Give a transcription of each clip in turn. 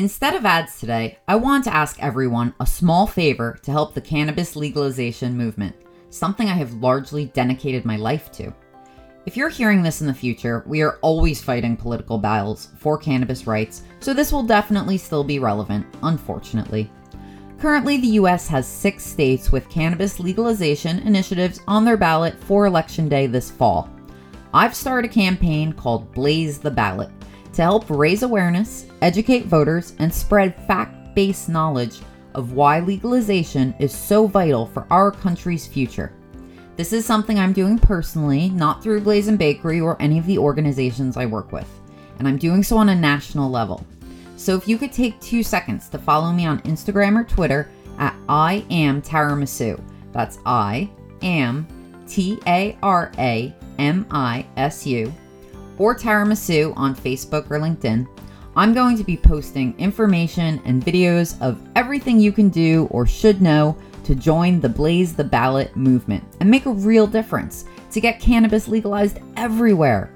Instead of ads today, I want to ask everyone a small favor to help the cannabis legalization movement, something I have largely dedicated my life to. If you're hearing this in the future, we are always fighting political battles for cannabis rights, so this will definitely still be relevant, unfortunately. Currently, the US has six states with cannabis legalization initiatives on their ballot for Election Day this fall. I've started a campaign called Blaze the Ballot to help raise awareness, educate voters, and spread fact based knowledge of why legalization is so vital for our country's future. This is something I'm doing personally, not through Blazin' Bakery or any of the organizations I work with, and I'm doing so on a national level. So if you could take two seconds to follow me on Instagram or Twitter at I am Taramisu. That's I am T A R A M I S U or Taramisu on Facebook or LinkedIn. I'm going to be posting information and videos of everything you can do or should know to join the Blaze the Ballot movement and make a real difference to get cannabis legalized everywhere.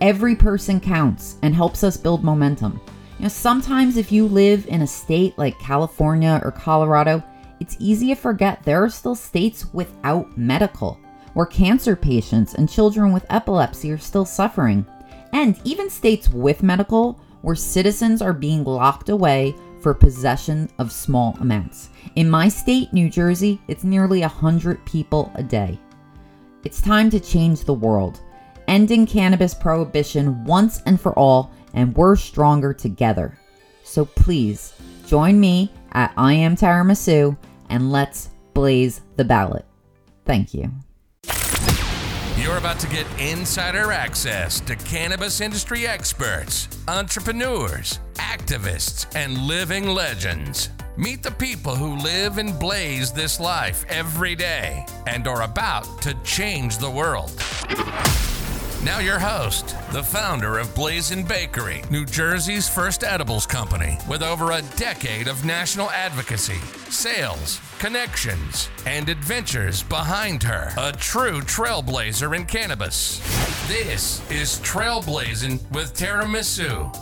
Every person counts and helps us build momentum. You know, sometimes if you live in a state like California or Colorado, it's easy to forget there are still states without medical, where cancer patients and children with epilepsy are still suffering, and even states with medical where citizens are being locked away for possession of small amounts. In my state, New Jersey, it's nearly 100 people a day. It's time to change the world, ending cannabis prohibition once and for all and we're stronger together. So please join me at I Am Taramisu and let's blaze the ballot. Thank you. You're about to get insider access to cannabis industry experts, entrepreneurs, activists, and living legends. Meet the people who live and blaze this life every day and are about to change the world. Now, your host, the founder of Blazin' Bakery, New Jersey's first edibles company, with over a decade of national advocacy, sales, connections, and adventures behind her. A true trailblazer in cannabis. This is Trailblazing with Taramisu.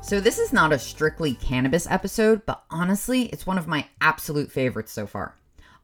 So, this is not a strictly cannabis episode, but honestly, it's one of my absolute favorites so far.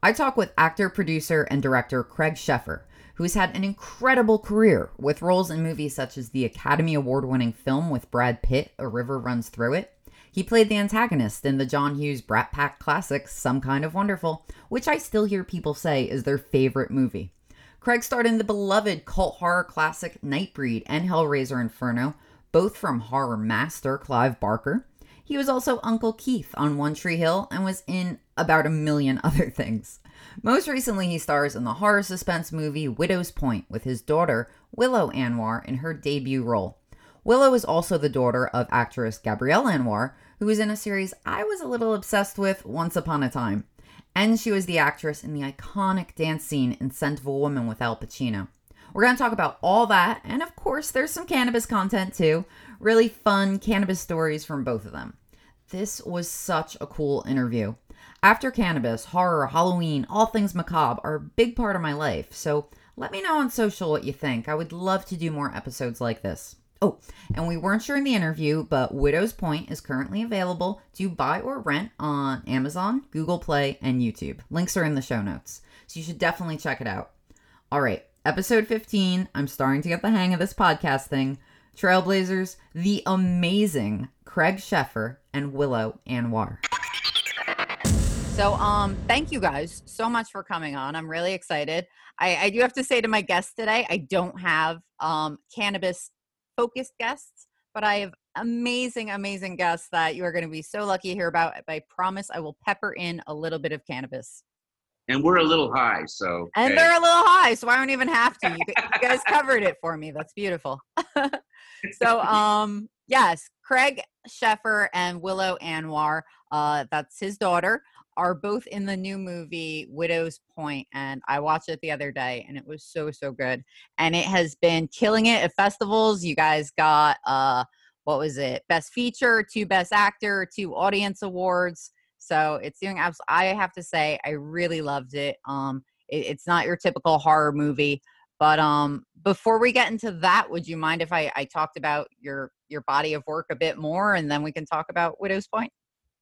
I talk with actor, producer, and director Craig Sheffer, who's had an incredible career with roles in movies such as the Academy Award winning film with Brad Pitt, A River Runs Through It. He played the antagonist in the John Hughes Brat Pack classic, Some Kind of Wonderful, which I still hear people say is their favorite movie. Craig starred in the beloved cult horror classic Nightbreed and Hellraiser Inferno, both from horror master Clive Barker. He was also Uncle Keith on One Tree Hill and was in about a million other things. Most recently, he stars in the horror suspense movie Widow's Point with his daughter, Willow Anwar, in her debut role. Willow is also the daughter of actress Gabrielle Anwar, who was in a series I was a little obsessed with once upon a time. And she was the actress in the iconic dance scene in Scent of a Woman with Al Pacino. We're going to talk about all that, and of course, there's some cannabis content too. Really fun cannabis stories from both of them. This was such a cool interview. After cannabis, horror, Halloween, all things macabre are a big part of my life, so let me know on social what you think. I would love to do more episodes like this. Oh, and we weren't sure in the interview, but Widow's Point is currently available to buy or rent on Amazon, Google Play, and YouTube. Links are in the show notes, so you should definitely check it out. All right, episode 15. I'm starting to get the hang of this podcast thing. Trailblazers, the amazing Craig Sheffer and Willow Anwar. So, um, thank you guys so much for coming on. I'm really excited. I, I do have to say to my guests today, I don't have um, cannabis focused guests, but I have amazing, amazing guests that you are going to be so lucky to hear about. I promise I will pepper in a little bit of cannabis. And we're a little high, so. And hey. they're a little high, so I don't even have to. You, you guys covered it for me. That's beautiful. so, um, yes, Craig Sheffer and Willow Anwar, uh, that's his daughter, are both in the new movie Widow's Point, and I watched it the other day, and it was so so good, and it has been killing it at festivals. You guys got uh, what was it? Best Feature, two Best Actor, two Audience Awards. So it's doing absolutely. I have to say, I really loved it. Um, it, it's not your typical horror movie, But um, before we get into that, would you mind if I, I talked about your your body of work a bit more, and then we can talk about Widow's Point?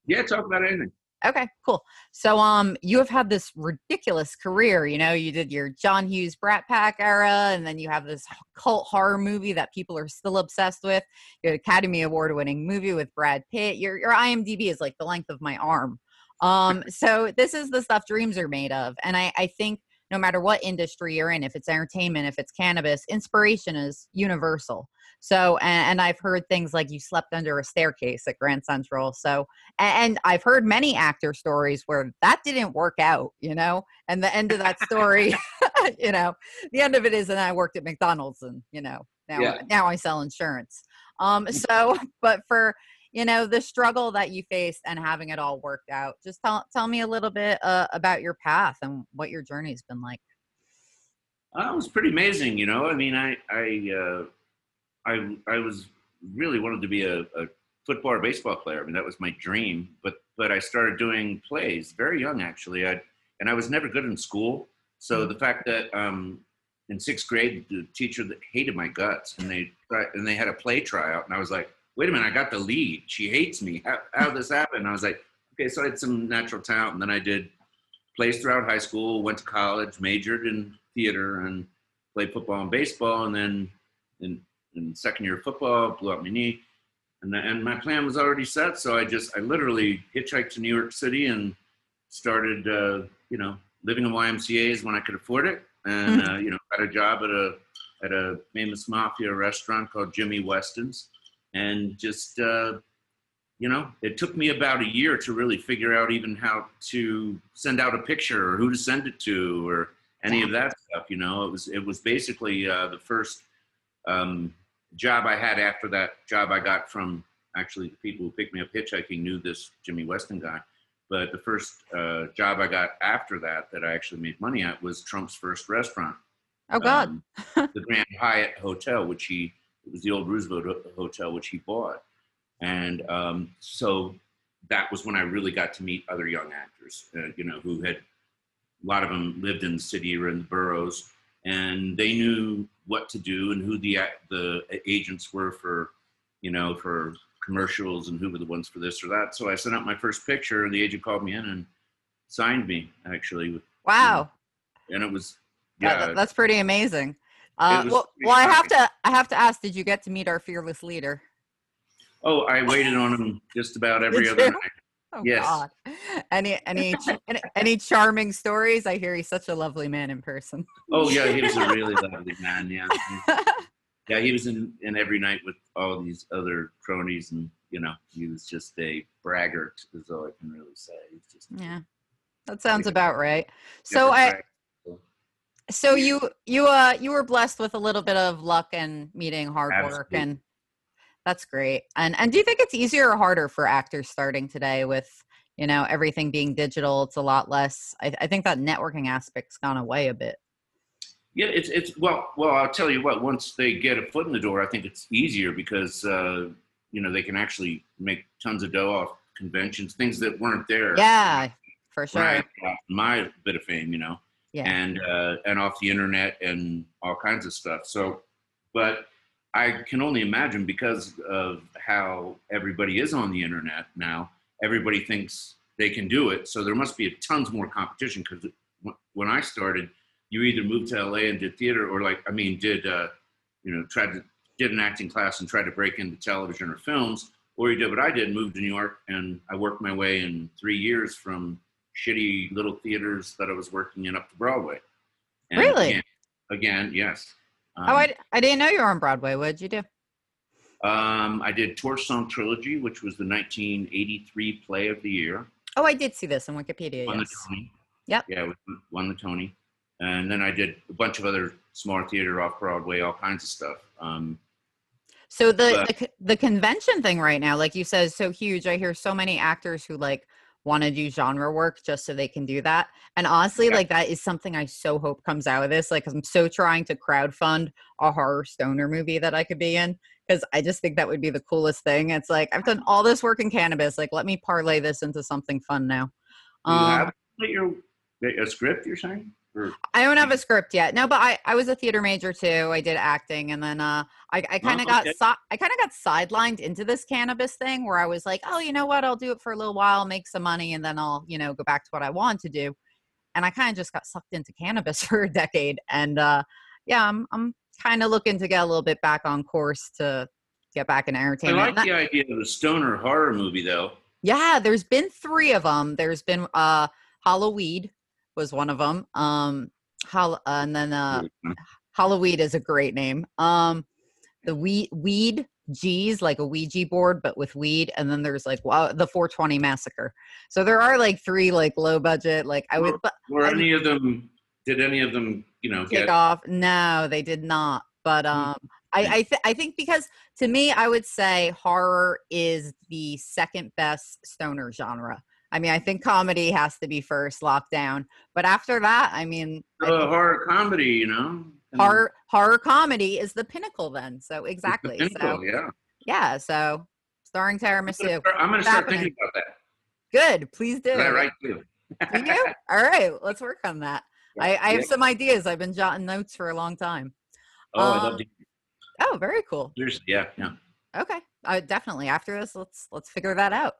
Yeah, talk about anything. Okay, cool. So um you have had this ridiculous career, you know, you did your John Hughes Brat Pack era and then you have this cult horror movie that people are still obsessed with. Your Academy Award winning movie with Brad Pitt. Your your IMDb is like the length of my arm. Um so this is the stuff dreams are made of and I I think no matter what industry you're in, if it's entertainment, if it's cannabis, inspiration is universal. So, and, and, I've heard things like you slept under a staircase at Grand Central. So, and, I've heard many actor stories where that didn't work out, you know, and the end of that story, you know, the end of it is, and I worked at McDonald's and, you know, now, yeah. now I sell insurance. Um, mm. so, but for, you know the struggle that you faced and having it all worked out. Just tell, tell me a little bit uh, about your path and what your journey's been like. Uh, it was pretty amazing you know? I mean i i uh, i i was really wanted to be a, a football or baseball player. I mean that was my dream but but i started doing plays very young actually. I and i was never good in school. So mm-hmm. the fact that um in sixth grade the teacher that hated my guts and they and they had a play tryout and i was like wait a minute, I got the lead. She hates me. How, how did this happen? And I was like, okay, so I had some natural talent. And then I did plays throughout high school, went to college, majored in theater, and played football and baseball. And then in, in second year of football, blew up my knee. And, the, and my plan was already set. So I just, I literally hitchhiked to New York City and started, uh, you know, living in YMCA's when I could afford it. And, mm-hmm. uh, you know, got a job at a, at a famous mafia restaurant called Jimmy Weston's and just uh, you know it took me about a year to really figure out even how to send out a picture or who to send it to or any of that stuff you know? It was it was basically uh, the first um, job i had after that job i got from actually the people who picked me up hitchhiking knew this jimmy weston guy. But the first uh, job i got after that that i actually made money at was trump's first restaurant. Oh god. Um, the grand hyatt hotel which he it was the old Roosevelt Hotel, which he bought. And um, so that was when I really got to meet other young actors, uh, you know, who had, a lot of them lived in the city or in the boroughs, and they knew what to do and who the, the agents were for, you know, for commercials and who were the ones for this or that. So I sent out my first picture, and the agent called me in and signed me, actually. Wow. You know, and it was, yeah. that's pretty amazing. Uh, well, well, I have to. I have to ask. Did you get to meet our fearless leader? Oh, I waited on him just about every other night. Oh, yes. God. Any any any charming stories? I hear he's such a lovely man in person. Oh yeah, he was a really lovely man. Yeah. yeah, he was in, in every night with all these other cronies, and you know, he was just a braggart, is all I can really say. He's just yeah, that sounds about right. So I so you you uh you were blessed with a little bit of luck and meeting hard Absolutely. work and that's great. And and do you think it's easier or harder for actors starting today with you know everything being digital? It's a lot less i, I think that networking aspect's gone away a bit. Yeah it's it's well well i'll tell you what once they get a foot in the door i think it's easier because uh you know they can actually make tons of dough off conventions things that weren't there. Yeah for sure. My bit of fame you know yeah. and uh, and off the internet and all kinds of stuff. So, but I can only imagine because of how everybody is on the internet now. Everybody thinks they can do it, so there must be tons more competition. Because when I started, you either moved to LA and did theater, or like I mean, did uh, you know tried to did an acting class and tried to break into television or films, or you did what I did, moved to New York, and I worked my way in three years from shitty little theaters that I was working in up to Broadway. And really? Again, again yes. Um, oh, I, I didn't know you were on Broadway. What did you do? Um, I did Torch Song Trilogy, which was the 1983 play of the year. Oh, I did see this on Wikipedia. Won yes. the Tony. Yep. Yeah, won the Tony. And then I did a bunch of other small theater off Broadway, all kinds of stuff. Um, so the, but, the the convention thing right now, like you said, is so huge. I hear so many actors who like want to do genre work just so they can do that. And honestly, yeah. like that is something I so hope comes out of this. Like I'm so trying to crowd fund a horror stoner movie that I could be in because I just think that would be the coolest thing. It's like I've done all this work in cannabis. Like let me parlay this into something fun now. Um, you have your a script you're saying? Or, I don't have a script yet. No, but I, I was a theater major too. I did acting, and then uh, I, I kind of Oh, got okay. si- I kind of got sidelined into this cannabis thing where I was like, oh, you know what? I'll do it for a little while, make some money, and then I'll you know go back to what I want to do. And I kind of just got sucked into cannabis for a decade, and uh, yeah, I'm I'm kind of looking to get a little bit back on course to get back in entertainment. I like the idea of a stoner horror movie, though. yeah, there's been three of them. There's been uh Halloweed was one of them. Um Hall- and then uh Halloweed is a great name. Um the weed weed G's like a Ouija board but with weed and then there's like wow, the 420 massacre. So there are like three like low budget like I would but Were I- any of them? Did any of them, you know, kick get? off. No, they did not. But um, I I, th- I think because to me, I would say horror is the second best stoner genre. I mean, I think comedy has to be first, lockdown. But after that, I mean, Uh, think horror comedy, you know. Horror horror comedy is the pinnacle. Then, so exactly. pinnacle, So yeah. yeah, so starring Taramisu. start, I'm gonna start happening. thinking about that. Good, please do. That right too? Do? All right, let's work on that. I, I have Yeah. some ideas. I've been jotting notes for a long time. Oh, I um, love to. Oh, very cool. Seriously, yeah, yeah. Okay. Uh, definitely. After this, let's let's figure that out.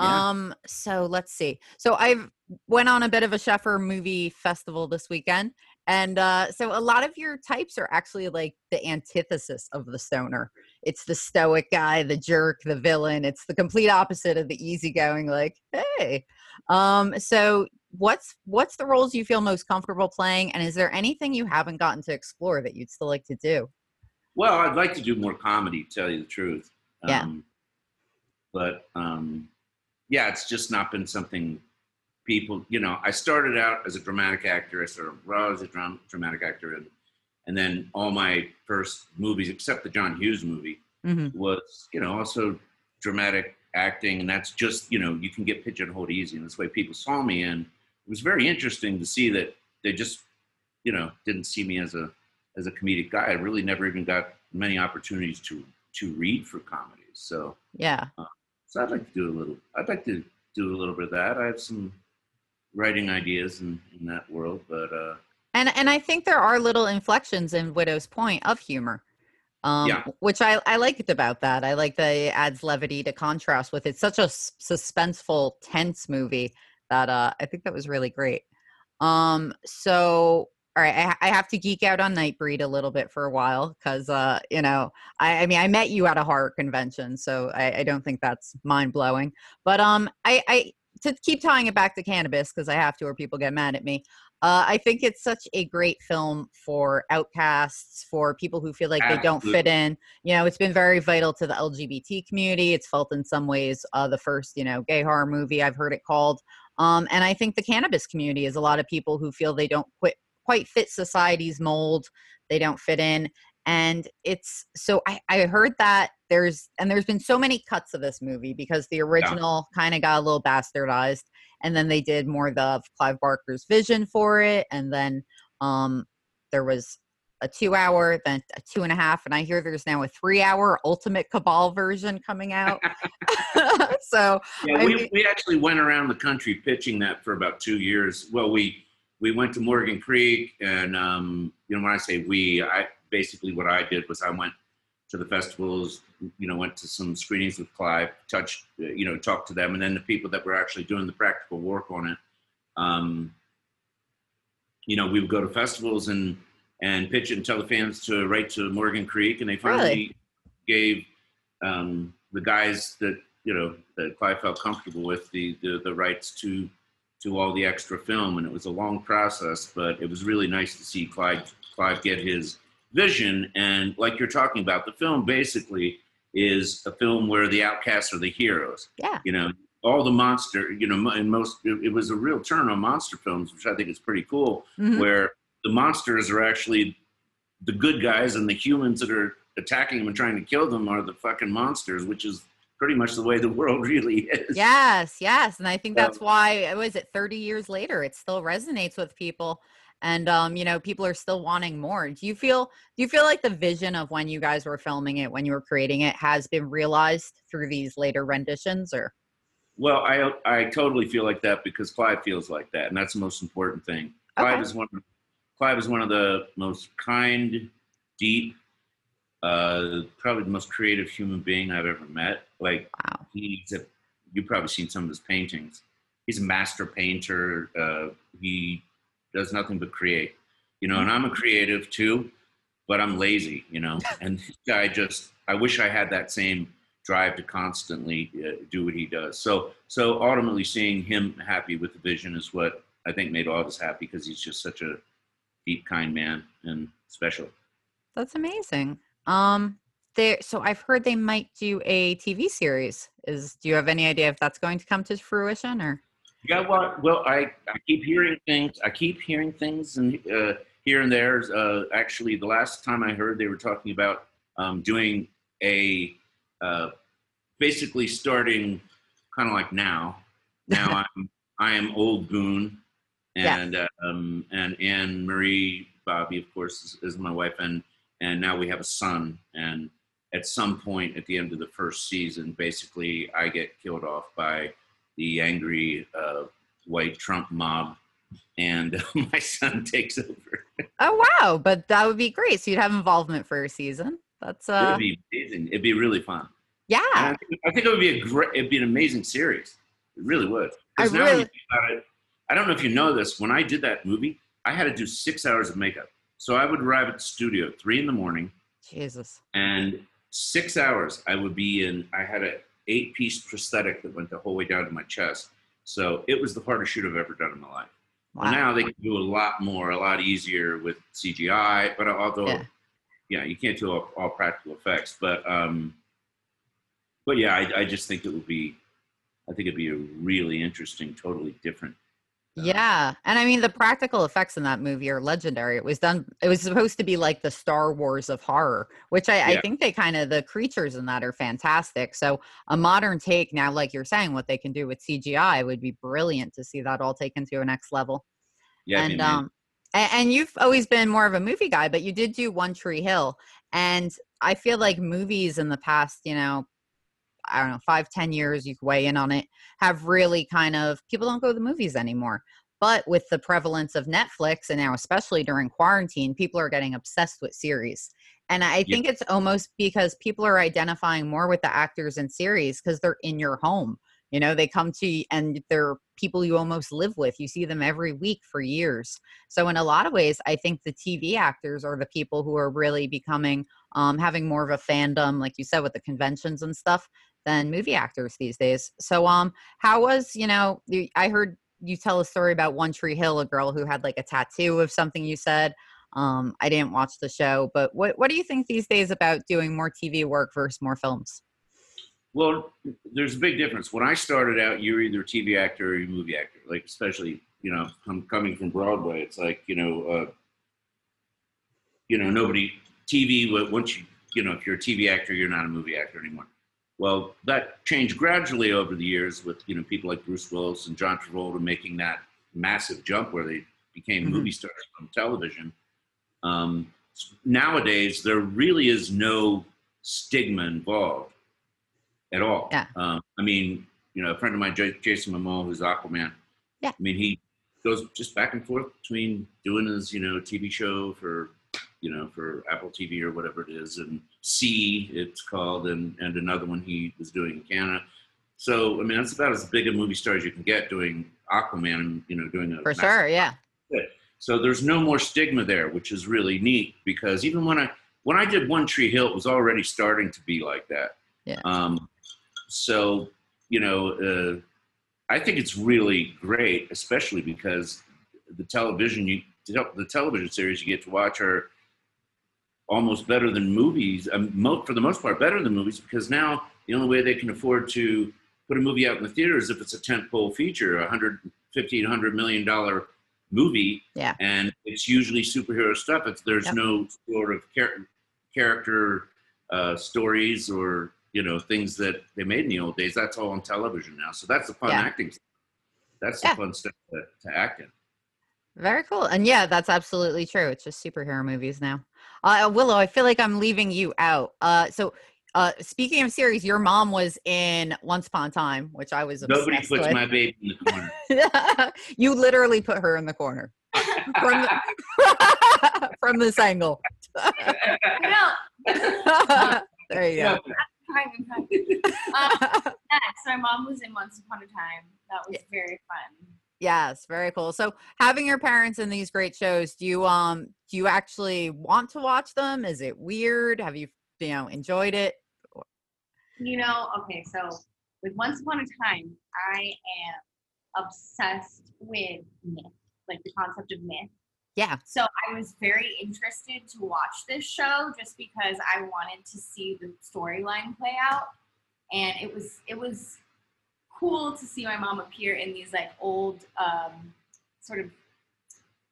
Yeah. Um. So let's see. So I've went on a bit of a Sheffer movie festival this weekend, and uh, so a lot of your types are actually like the antithesis of the stoner. It's the stoic guy, the jerk, the villain. It's the complete opposite of the easygoing. Like, hey. Um. So what's what's the roles you feel most comfortable playing, and is there anything you haven't gotten to explore that you'd still like to do? Well, I'd like to do more comedy, to tell you the truth. Yeah. Um, but um, yeah, it's just not been something people, you know, I started out as a dramatic actor. I started well, as a dram- dramatic actor. And, and then all my first movies, except the John Hughes movie, hmm was, you know, also dramatic acting. And that's just, you know, you can get pigeonholed easy. And that's the way people saw me. And it was very interesting to see that they just, you know, didn't see me as a, as a comedic guy. I really never even got many opportunities to, to read for comedies. So, Yeah. So I'd like to do a little, I'd like to do a little bit of that. I have some writing ideas in, in that world, but, uh, And and I think there are little inflections in Widow's Point of humor. Um, Yeah. which I, I liked about that. I like that it adds levity to contrast with it's such a s- suspenseful, tense movie that uh, I think that was really great. Um, so all right, I, I have to geek out on Nightbreed a little bit for a while because uh, you know, I, I mean, I met you at a horror convention, so I, I don't think that's mind blowing. But um, I, I to keep tying it back to cannabis because I have to, or people get mad at me. Uh, I think it's such a great film for outcasts, for people who feel like they don't fit in. You know, it's been very vital to the LGBT community. It's felt in some ways uh, the first, you know, gay horror movie I've heard it called. Um, and I think the cannabis community is a lot of people who feel they don't quit, quite fit society's mold. They don't fit in. And it's so I, I heard that there's, and there's been so many cuts of this movie because the original kind of got a little bastardized and then they did more of Clive Barker's vision for it, and then um, there was a two-hour, then a two and a half, and I hear there's now a three-hour Ultimate Cabal version coming out. so Yeah, I we, mean- we actually went around the country pitching that for about two years. Well, we we went to Morgan Creek, and um, you know when I say we, I basically what I did was I went to the festivals, you know, went to some screenings with Clive, touched, you know, talked to them, and then the people that were actually doing the practical work on it. Um, you know, we would go to festivals and and pitch it and tell the fans to write to Morgan Creek, and they finally gave um, the guys that you know that Clive felt comfortable with the, the the rights to to all the extra film, and it was a long process, but it was really nice to see Clive Clive get his vision. And like you're talking about, the film basically is a film where the outcasts are the heroes. Yeah. You know, all the monster. You know, in most it, it was a real turn on monster films, which I think is pretty cool, mhm. where the monsters are actually the good guys, and the humans that are attacking them and trying to kill them are the fucking monsters, which is pretty much the way the world really is. yes, yes, and I think that's why. Was it 30 years later? It still resonates with people. And um, you know, people are still wanting more. Do you feel do you feel like the vision of when you guys were filming it, when you were creating it, has been realized through these later renditions or Well, I I totally feel like that because Clive feels like that, and that's the most important thing. Clive is one. Clive is one of the most kind, deep, uh, probably the most creative human being I've ever met. Like Wow. he's a, you've probably seen some of his paintings. He's a master painter. Uh, he does nothing but create, you know. And I'm a creative too, but I'm lazy, you know. And this guy just, I wish I had that same drive to constantly uh, do what he does. So, so ultimately, seeing him happy with the vision is what I think made all of us happy because he's just such a deep, kind man and special. That's amazing. Um, there. So I've heard they might do a TV series. Is do you have any idea if that's going to come to fruition or? Yeah, well, well, I, I keep hearing things. I keep hearing things and uh, here and there. Uh, actually, the last time I heard, they were talking about um, doing a uh, basically starting kind of like now. Now I'm I am old Boone, and um, and Anne Marie Bobby, of course, is, is my wife, and and now we have a son. And at some point at the end of the first season, basically, I get killed off by the angry uh, white Trump mob, and my son takes over. Oh wow! But that would be great. So you'd have involvement for a season. That's uh, It'd be amazing. It'd be really fun. Yeah. I think, I think it would be a great. It'd be an amazing series. It really would. I now really- it, I don't know if you know this. When I did that movie, I had to do six hours of makeup. So I would arrive at the studio at three in the morning, Jesus. and six hours I would be in. I had a eight piece prosthetic that went the whole way down to my chest. So it was the hardest shoot I've ever done in my life. Wow. Well, now they can do a lot more, a lot easier with CGI. But although, Yeah. yeah, you can't do all, all practical effects. But um, but yeah, I, I just think it would be, I think it'd be a really interesting, totally different. Yeah, and I mean the practical effects in that movie are legendary. It was done. It was supposed to be like the Star Wars of horror, which I, I think they kind of the creatures in that are fantastic. So a modern take now, like you're saying, what they can do with CGI would be brilliant to see that all taken to a next level. Yeah, and um, and, and you've always been more of a movie guy, but you did do One Tree Hill, and I feel like movies in the past, you know, I don't know, five, ten years, you can weigh in on it, have really kind of people don't go to the movies anymore. But with the prevalence of Netflix and now especially during quarantine, people are getting obsessed with series. And I Yeah. think it's almost because people are identifying more with the actors in series because they're in your home. You know, they come to you and they're people you almost live with. You see them every week for years. So in a lot of ways, I think the TV actors are the people who are really becoming um, having more of a fandom, like you said, with the conventions and stuff, than movie actors these days. So um, how was you know? I heard you tell a story about One Tree Hill, a girl who had like a tattoo of something you said. Um, I didn't watch the show, but what what do you think these days about doing more TV work versus more films? Well, there's a big difference. When I started out, you were either a TV actor or you're a movie actor. Like, especially, you know, I'm coming from Broadway. It's like, you know, uh, you know, nobody TV. Once you, you know, if you're a TV actor, you're not a movie actor anymore. Well, that changed gradually over the years with you know people like Bruce Willis and John Travolta making that massive jump where they became Mhm. movie stars on television. Um, nowadays, there really is no stigma involved at all. Yeah. Um, I mean, you know, a friend of mine, J- Jason Momoa, who's Aquaman. Yeah. I mean, he goes just back and forth between doing his, you know, TV show for, you know, for Apple TV or whatever it is, and See, it's called, and and another one he was doing in Canada. So I mean, that's about as big a movie star as you can get doing Aquaman, and you know, doing a For sure, yeah. so there's no more stigma there, which is really neat because even when I when I did One Tree Hill, it was already starting to be like that. Yeah. Um, so you know, uh, I think it's really great, especially because the television you the television series you get to watch are almost better than movies. Um, mo- for the most part, better than movies because now the only way they can afford to put a movie out in the theater is if it's a tentpole feature, a hundred fifty, hundred million dollar movie Yeah. and it's usually superhero stuff. It's there's Yep. no sort of char- character uh, stories or you know things that they made in the old days. That's all on television now. So that's the fun Yeah. acting. stuff. That's Yeah. the fun stuff to, to act in. Very cool. And yeah, that's absolutely true. It's just superhero movies now. Uh, Willow, I feel like I'm leaving you out. Uh, so, uh, speaking of series, your mom was in Once Upon a Time, which I was Nobody obsessed puts with. my baby in the corner. you literally put her in the corner. from, the, from this angle. there you go. Um, next, my mom was in Once Upon a Time. That was very fun. Yes, very cool. So having your parents in these great shows, do you um do you actually want to watch them? Is it weird? Have you you know enjoyed it? You know, okay, so with Once Upon a Time, I am obsessed with myth, like the concept of myth. Yeah. So I was very interested to watch this show just because I wanted to see the storyline play out. And it was it was cool to see my mom appear in these like old um, sort of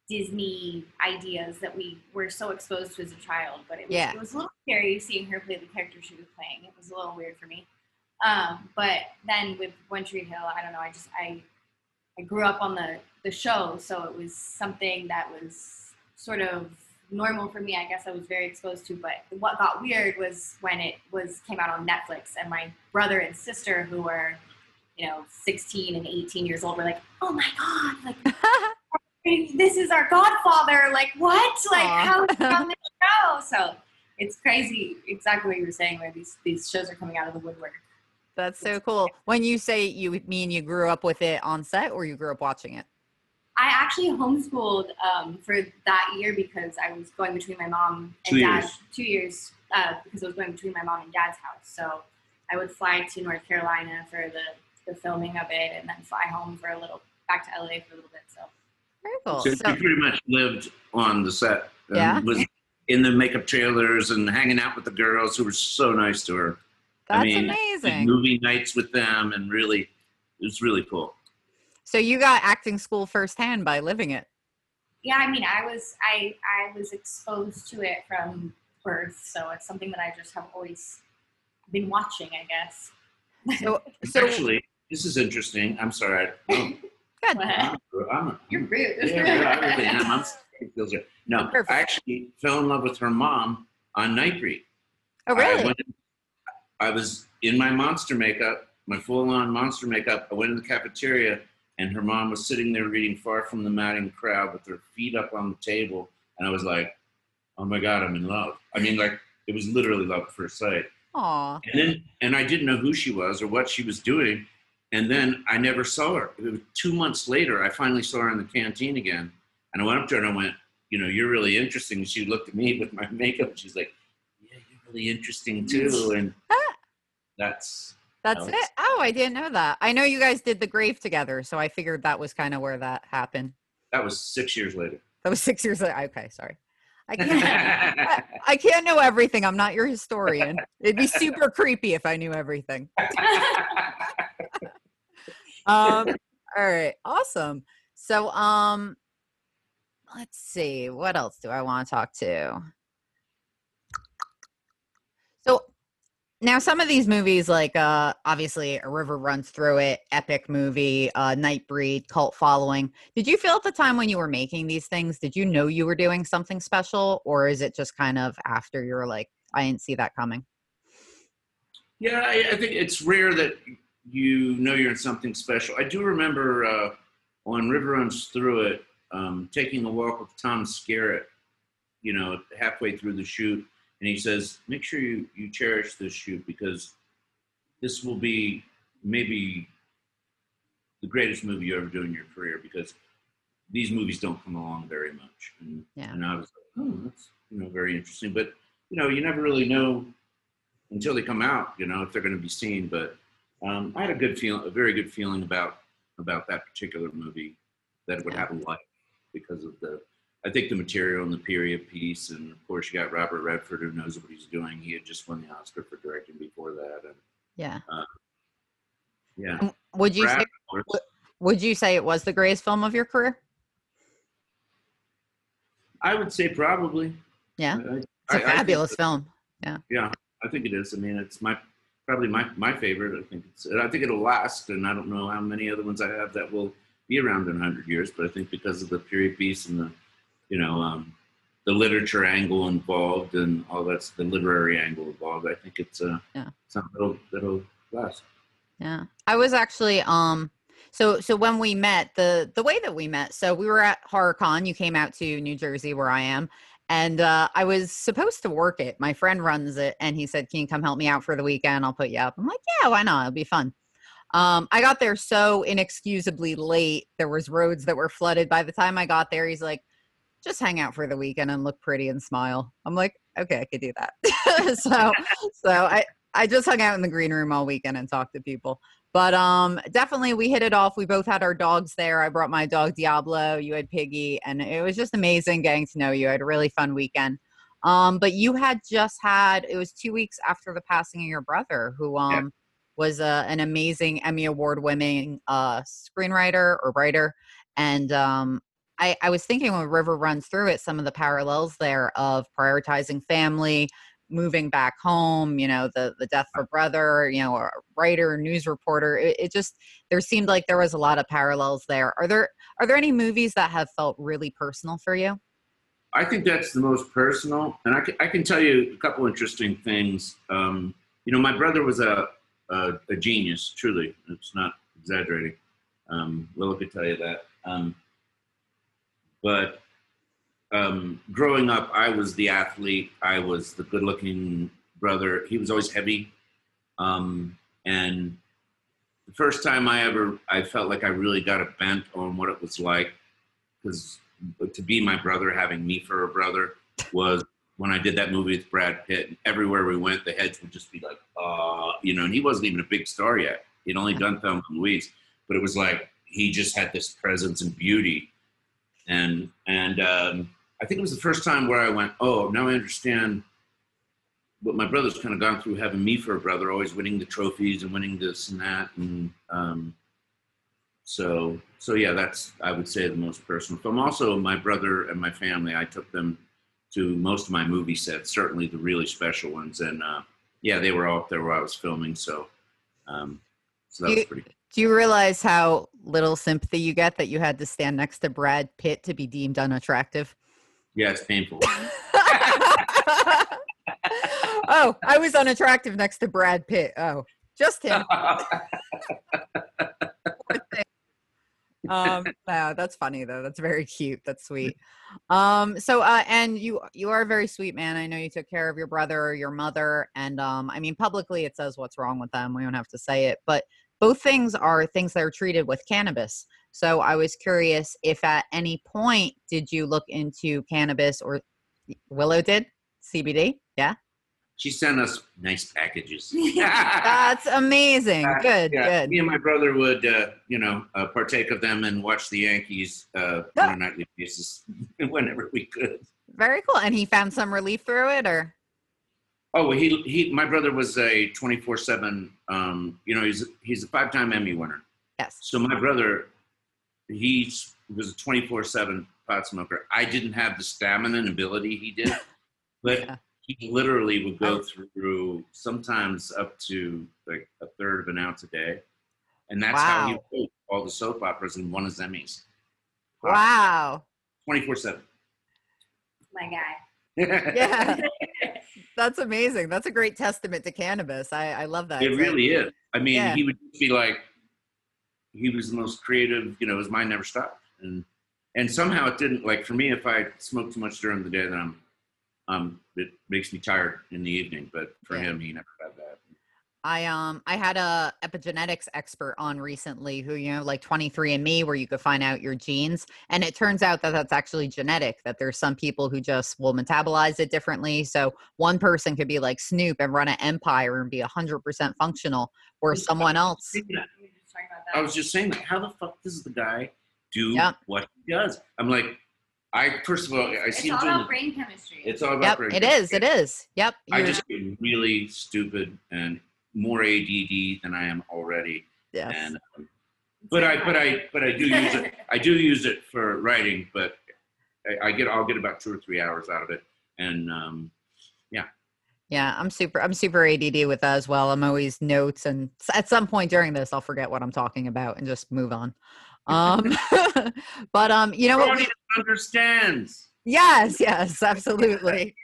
Disney ideas that we were so exposed to as a child. But it was, Yeah. it was a little scary seeing her play the character she was playing. It was a little weird for me. Um, but then with One Tree Hill, I don't know. I just I I grew up on the the show, so it was something that was sort of normal for me. I guess I was very exposed to. But what got weird was when it was came out on Netflix, and my brother and sister, who were you know 16 and 18 years old, we're like, "Oh my god!" Like this is our Godfather. Like what? Like Aw. how is he on this show? So it's crazy. Exactly what you were saying. Where these these shows are coming out of the woodwork. That's so cool. When you say you mean you grew up with it on set or you grew up watching it? I actually homeschooled um, for that year because I was going between my mom and Two dad. years. Two years uh, because I was going between my mom and dad's house. So I would fly to North Carolina for the, the filming of it, and then fly home for a little back to LA for a little bit. So Very cool. So So, she pretty much lived on the set. and Yeah. Was in the makeup trailers and hanging out with the girls who were so nice to her. that's I mean, amazing. movie nights with them and really, it was really cool. So you got acting school firsthand by living it. yeah, I mean, I was I I was exposed to it from birth, so it's something that I just have always been watching. I guess. So, so Actually, this is interesting. I'm sorry. I, good. I'm, I'm, You're rude. yeah, I really am. I'm it feels good. No, Perfect. I actually fell in love with her mom on Nightbreed. Oh, really? I, really? went, I was in my monster makeup, my full-on monster makeup. I went in the cafeteria, and her mom was sitting there reading "Far from the Madding Crowd" with her feet up on the table, and I was like, "Oh my God, I'm in love." I mean, like it was literally love at first sight. Aw. And then, and I didn't know who she was or what she was doing. And then I never saw her. It was two months later, I finally saw her in the canteen again. And I went up to her and I went, you know, you're really interesting. And she looked at me with my makeup and she's like, yeah, you're really interesting too. And that's, That's it. Oh, I didn't know that. I know you guys did the grave together, so I figured that was kind of where that happened. that was six years later. That was six years later. Okay, sorry. I can't. I, I can't know everything. I'm not your historian. It'd be super creepy if I knew everything. Um, all right, awesome. So, um, let's see. What else do I want to talk to? So now some of these movies, like uh, obviously A River Runs Through It, epic movie, uh, Nightbreed, cult following. Did you feel at the time when you were making these things, did you know you were doing something special, or is it just kind of after you were like, I didn't see that coming? Yeah, I, I think it's rare that you know you're in something special. I do remember uh, on River Runs Through It, um, taking a walk with Tom Skerritt, you know, halfway through the shoot, and he says, "Make sure you you cherish this shoot because this will be maybe the greatest movie you ever do in your career because these movies don't come along very much." And, Yeah. and I was like, "Oh, that's you know very interesting," but you know, you never really know until they come out, you know, if they're going to be seen. But um, I had a good feeling, a very good feeling about about that particular movie that it would Yeah. have a life because of the, I think the material and the period piece, and of course you got Robert Redford who knows what he's doing. He had just won the Oscar for directing before that, and Yeah. yeah, Um, Would you Brad, say, would you say it was the greatest film of your career? I would say probably. Yeah. I- It's I- a I fabulous that- film. Yeah, yeah, I think it is. I mean, it's my probably my my favorite. I think it's. I think it'll last, and I don't know how many other ones I have that will be around in hundred years. But I think because of the period piece and the, you know, um, the literature angle involved and all that's the literary angle involved, I think it's uh, Yeah. something that'll that'll last. Yeah. I was actually um So so when we met, the the way that we met, so we were at HorrorCon. You came out to New Jersey, where I am, and uh, I was supposed to work it. My friend runs it, and he said, "Can you come help me out for the weekend? I'll put you up." I'm like, "Yeah, why not? It'll be fun." Um, I got there so inexcusably late. There was roads that were flooded. By the time I got there, he's like, "Just hang out for the weekend and look pretty and smile." I'm like, "Okay, I could do that." so, so I I just hung out in the green room all weekend and talked to people. But um, definitely we hit it off. We both had our dogs there. I brought my dog Diablo. You had Piggy, and it was just amazing getting to know you. I had a really fun weekend. Um, but you had just had it was two weeks after the passing of your brother, who um yeah. was uh, an amazing Emmy award winning uh, screenwriter or writer. And um, I, I was thinking when River runs through it, some of the parallels there of prioritizing family, moving back home you know the the death of a brother you know a writer news reporter it, it, just there seemed like there was a lot of parallels there. Are there are there any movies that have felt really personal for you? I think that's the most personal and i can, I can tell you a couple interesting things. Um, you know my brother was a, a, a genius truly. It's not exaggerating. Um, Lila could tell you that. Um, but um, growing up, I was the athlete. I was the good-looking brother. He was always heavy, um, and the first time I ever, I felt like I really got a bent on what it was like, because to be my brother, having me for a brother, was when I did that movie with Brad Pitt. And everywhere we went, the heads would just be like, uh, you know, and he wasn't even a big star yet. He'd only done Thelma and Louise, but it was like he just had this presence and beauty, and and um, I think it was the first time where I went, oh, now I understand what my brother's kind of gone through having me for a brother, always winning the trophies and winning this and that. And um, so, so yeah, that's, I would say, the most personal film. Also, my brother and my family, I took them to most of my movie sets, certainly the really special ones. And uh, yeah, they were all up there where I was filming. So, um, so that you, was pretty Do you realize how little sympathy you get that you had to stand next to Brad Pitt to be deemed unattractive? Yeah, it's painful. oh, I was unattractive next to Brad Pitt. Oh, just him. um that's funny though. That's very cute. That's sweet. Um so uh and you you are a very sweet man. I know you took care of your brother your mother and um i mean publicly it says what's wrong with them. We don't have to say it. But both things are things that are treated with cannabis so I was curious if at any point did you look into cannabis or Willow did CBD? Yeah. She sent us nice packages. That's amazing. Uh, good, yeah. good. Me and my brother would, uh, you know, uh, partake of them and watch the Yankees uh, on a nightly basis whenever we could. Very cool. And he found some relief through it, or? Oh, he he. My brother was a twenty four seven. Um, you know, he's he's a five time Emmy winner. Yes. So my brother he was a 24 7 pot smoker. I didn't have the stamina and ability he did, but yeah. he literally would go oh. through sometimes up to like a third of an ounce a day. And that's wow. how he wrote all the soap operas and won his Emmys. Wow. 24 7. My guy. yeah. That's amazing. That's a great testament to cannabis. I, I love that. It really is. I mean, yeah. he would be like, he was the most creative. You know, his mind never stopped, and and somehow it didn't. Like for me, if I smoke too much during the day, then I'm, um, it makes me tired in the evening. But for yeah. him, he never had that. I um I had a epigenetics expert on recently who you know like 23andme where you could find out your genes and it turns out that that's actually genetic that there's some people who just will metabolize it differently so one person could be like Snoop and run an empire and be 100% functional where someone else I was just saying, like, how the fuck does the guy do yeah. what he does? I'm like, I first of all, I see. It's all about brain chemistry. It's all about yep, brain. It chemistry. is. It is. Yep. I just get really stupid and more ADD than I am already. Yes. And, um, but I, but I, but I do use it. I do use it for writing, but I, I, get, I'll get about two or three hours out of it, and um, yeah. Yeah, I'm super I'm super ADD with that as well. I'm always notes and at some point during this I'll forget what I'm talking about and just move on. Um but um you know what we, understands. Yes, yes, absolutely.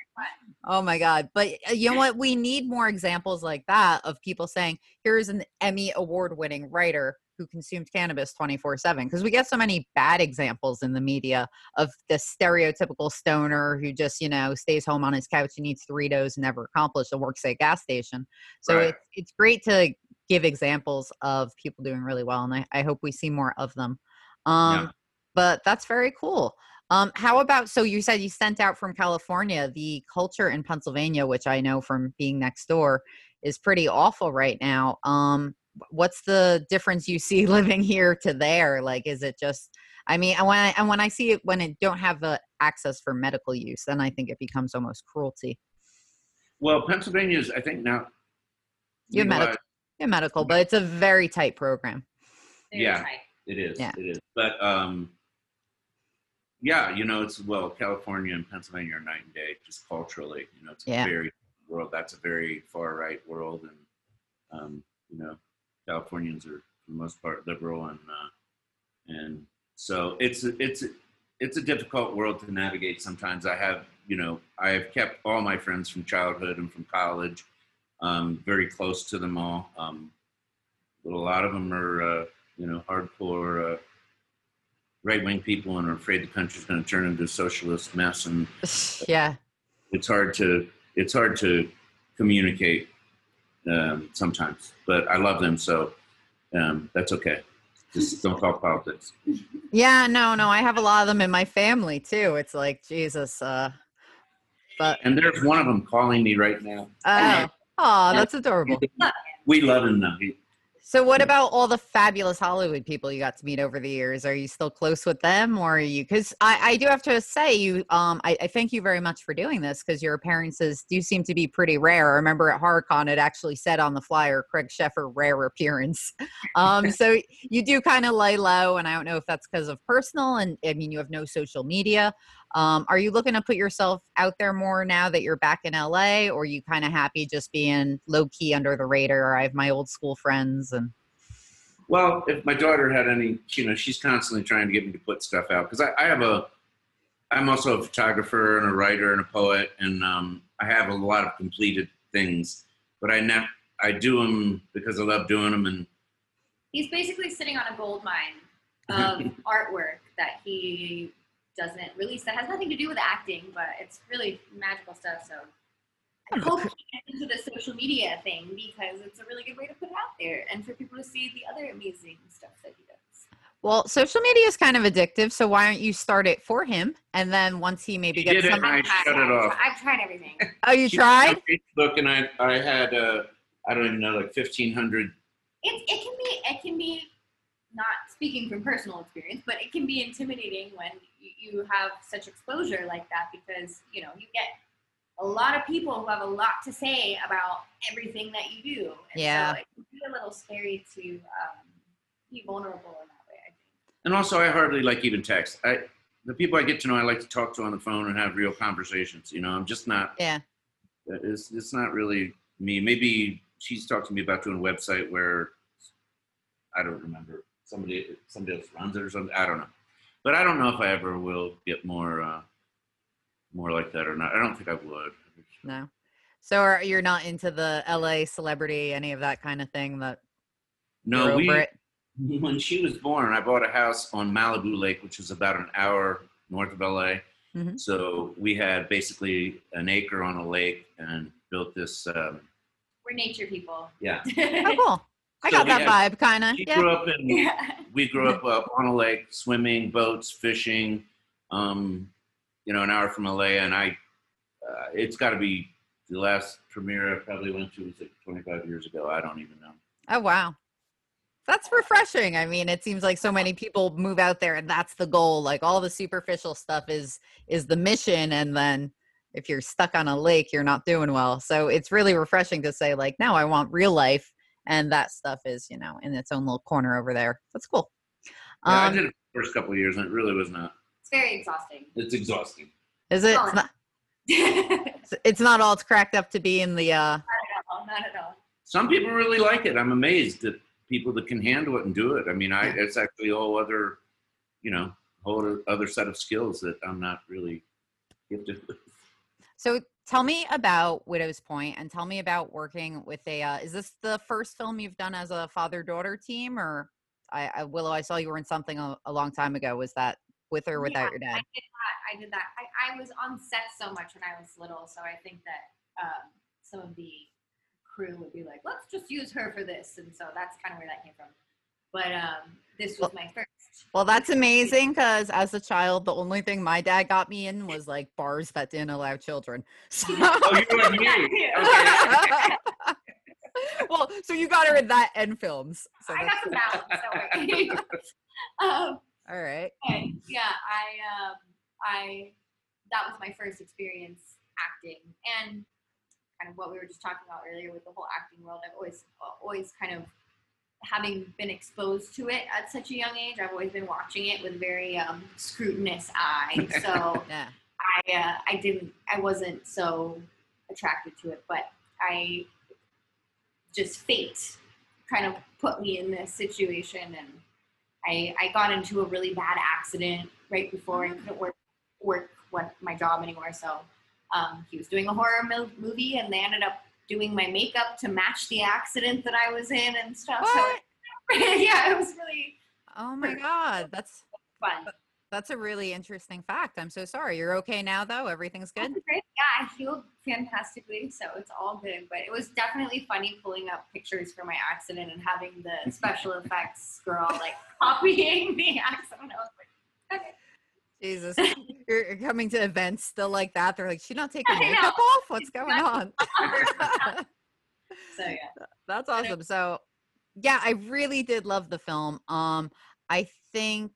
oh my god. But uh, you know what we need more examples like that of people saying here's an Emmy award winning writer who consumed cannabis 24 7 because we get so many bad examples in the media of the stereotypical stoner who just you know stays home on his couch and eats Doritos and never accomplished and works at a gas station. So Right. it's it's great to give examples of people doing really well, and I, I hope we see more of them. Um, Yeah. But that's very cool. Um, how about so you said you sent out from California the culture in Pennsylvania, which I know from being next door is pretty awful right now. Um, what's the difference you see living here to there? Like, is it just? I mean, and when I, and when I see it when it don't have the access for medical use, then I think it becomes almost cruelty. Well, Pennsylvania is, I think now. You have medical, legalized- yeah, medical, but it's a very tight program. Very Yeah. tight. It is. Yeah. It is. But um, yeah, you know, it's well, California and Pennsylvania are night and day, just culturally. You know, it's Yeah. a very world. That's a very far right world, and um, you know, Californians are for the most part liberal, and uh, and so it's a- it's it's a difficult world to navigate. Sometimes I have, you know, I have kept all my friends from childhood and from college, um, very close to them all. Um, but a lot of them are, uh, you know, hardcore uh, right wing people and are afraid the country's going to turn into a socialist mess, and yeah, it's hard to it's hard to communicate um, sometimes. But I love them, so um, that's okay. Just don't talk politics. yeah. No, no, I have a lot of them in my family too. It's like Jesus. Uh, but And there's one of them calling me right now. oh, oh, that's adorable. We love him though. He, So, what about all the fabulous Hollywood people you got to meet over the years? Are you still close with them, or are you? Because I, I do have to say, you, um, I, I thank you very much for doing this because your appearances do seem to be pretty rare. I remember at HorrorCon, it actually said on the flyer, Craig Sheffer, rare appearance. Um, so you do kind of lay low, and I don't know if that's because of personal, and I mean, you have no social media. Um, are you looking to put yourself out there more now that you're back in LA, or are you kind of happy just being low key under the radar? I have my old school friends and. well, if my daughter had any, you know, she's constantly trying to get me to put stuff out because I, I have a, I'm also a photographer and a writer and a poet, and um, I have a lot of completed things, but I ne- I do them because I love doing them, and He's basically sitting on a gold mine of artwork that he doesn't release that has nothing to do with acting, but it's really magical stuff. So I hope he gets into the social media thing because it's a really good way to put it out there and for people to see the other amazing stuff that he does. Well, social media is kind of addictive, so why don't you start it for him? And then once he maybe He gets did it, some. I I've tried- shut it off. I've tried everything. Oh, you She- tried? Facebook, and I I had uh, I don't even know like fifteen hundred. it, it can be it can be not speaking from personal experience but it can be intimidating when you, you have such exposure like that because you know you get a lot of people who have a lot to say about everything that you do and Yeah. so it can be a little scary to um, be vulnerable in that way i think And also, I hardly like even text. I the people I get to know, I like to talk to on the phone and have real conversations. You know, I'm just not. Yeah. It's it's not really me. Maybe she's talked to me about doing a website where I don't remember somebody somebody else runs it or something. I don't know, but I don't know if I ever will get more uh, more like that or not. I don't think I would. No. So are, you're not into the LA celebrity, any of that kind of thing that No, we it? when she was born, I bought a house on Malibu Lake, which is about an hour north of LA. Mhm. So we had basically an acre on a lake and built this. Um, we're nature people yeah, Oh, cool. I So got we that had- vibe, kind of. Yeah. grew up in. yeah. We grew up uh, on a lake, swimming, boats, fishing. Um, you know, an hour from LA, and I. Uh, it's got to be the last premiere I probably went to was like 25 years ago. I don't even know. Oh, wow. That's refreshing. I mean, it seems like so many people move out there and that's the goal. Like all the superficial stuff is is the mission and then if you're stuck on a lake, you're not doing well. So it's really refreshing to say like, "No, I want real life." And that stuff is, you know, in its own little corner over there. That's cool. Yeah, I Um, did it the first couple of years, and it really was not. it's very exhausting It's exhausting. is it? It's Oh. not, not it's- it's not all it's cracked up to be in the uh at all not at all some people really like it. I'm amazed at people that can handle it and do it. I mean, I it's actually a whole other, you know, whole other set of skills that I'm not really gifted with. So tell me about Widow's Point and tell me about working with a. Uh, is this the first film you've done as a father daughter team, or I, I Willow, I saw you were in something a, a long time ago. Was that with or without Yeah, your I dad? did that. I did that. I, I was on set so much when I was little, so I think that um, some of the crew would be like, "Let's just use her for this," and so that's kind of where that came from. But um, this was my first. Well, that's amazing because as a child, the only thing my dad got me in was like bars that didn't allow children. So, Oh, you're like me. Well, so you got her in that and films. So I got some balance. Don't um, all right. but yeah, I um, I that was my first experience acting, and kind of what we were just talking about earlier with the whole acting world. I've always always kind of having been exposed to it at such a young age. I've always been watching it with very um, scrutinous eye. So Yeah. I uh, I didn't I wasn't so attracted to it, but I just fate kind of put me in this situation and I I got into a really bad accident right before I couldn't work work what my job anymore. So um, he was doing a horror movie and they ended up doing my makeup to match the accident that I was in and stuff. What? So yeah, it was really Oh my God. That's fun. that's a really interesting fact. I'm so sorry. You're okay now though? Everything's good? Yeah, I healed fantastically, so it's all good. But it was definitely funny pulling up pictures for my accident and having the special effects girl like copying the accident. I was like, okay. Jesus. You're, you're coming to events still like that. They're like, she's not taking makeup off? What's going on? So yeah, That's awesome. So, yeah, I really did love the film. Um, I think,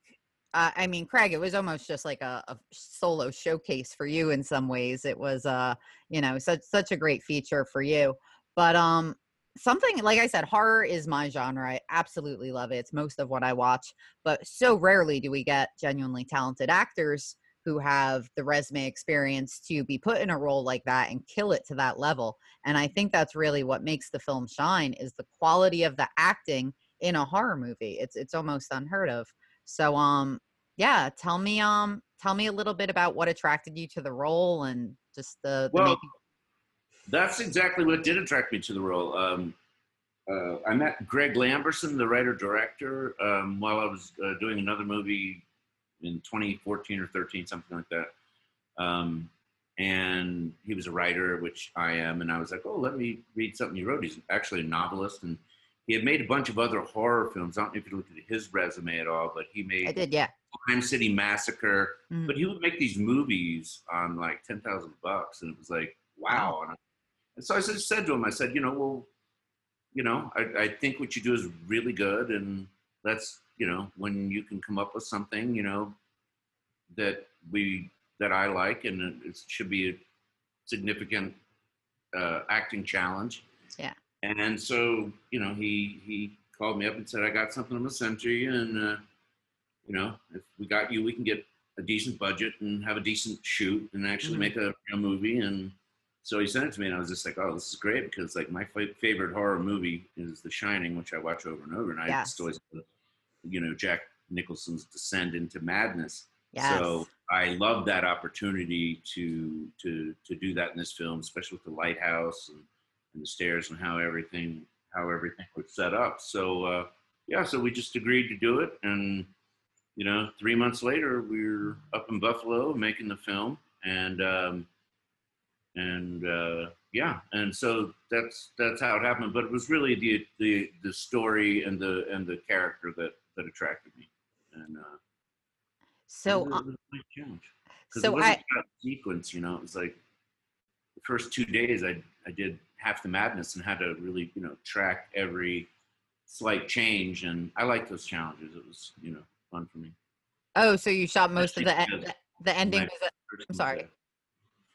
uh, I mean, Craig, it was almost just like a, a solo showcase for you in some ways. It was, uh, you know, such such a great feature for you. But um, something like I said, horror is my genre. I absolutely love it. It's most of what I watch. But so rarely do we get genuinely talented actors who have the resume experience to be put in a role like that and kill it to that level and i think that's really what makes the film shine is the quality of the acting in a horror movie it's it's almost unheard of so um yeah tell me um tell me a little bit about what attracted you to the role and just the, the Well, making That's exactly what did attract me to the role. Um, uh, I met Greg Lamberson, the writer director, um, while I was uh, doing another movie in 2014 or 13, something like that. Um, and he was a writer, which I am, and I was like, oh, let me read something he wrote. He's actually a novelist, and he had made a bunch of other horror films. I don't know if you looked at his resume at all, but he made. i did yeah Slime City Massacre, Mhm. but he would make these movies on like ten thousand bucks, and it was like, wow. And, I, and so I said to him, I said, you know, well, you know, I, I think what you do is really good, and that's, you know, when you can come up with something, you know, that we that I like, and it, should be a significant uh, acting challenge. Yeah. And so, you know, he he called me up and said, I got something I'm gonna send to you, and uh, you know, if we got you, we can get a decent budget and have a decent shoot and actually Mhm. make a real movie. And so he sent it to me, and I was just like, oh, this is great because like my fa- favorite horror movie is The Shining, which I watch over and over, and I Yes. just always, you know, Jack Nicholson's descent into madness. yes So I love that opportunity to to to do that in this film, especially with the lighthouse and, and the stairs and how everything how everything was set up. So uh, yeah, so we just agreed to do it, and you know, three months later, we are up in Buffalo making the film, and um, and uh, yeah, and so that's that's how it happened. But it was really the the the story and the and the character that that attracted me, and. Uh, so it uh, was a big challenge. so it wasn't I- about sequence, you know. It was like the first two days, I I did half the madness and had to really, you know, track every slight change, and I like those challenges. It was, you know, fun for me. oh so you shot most of the Especially en- because the, ending was a, I'm sorry.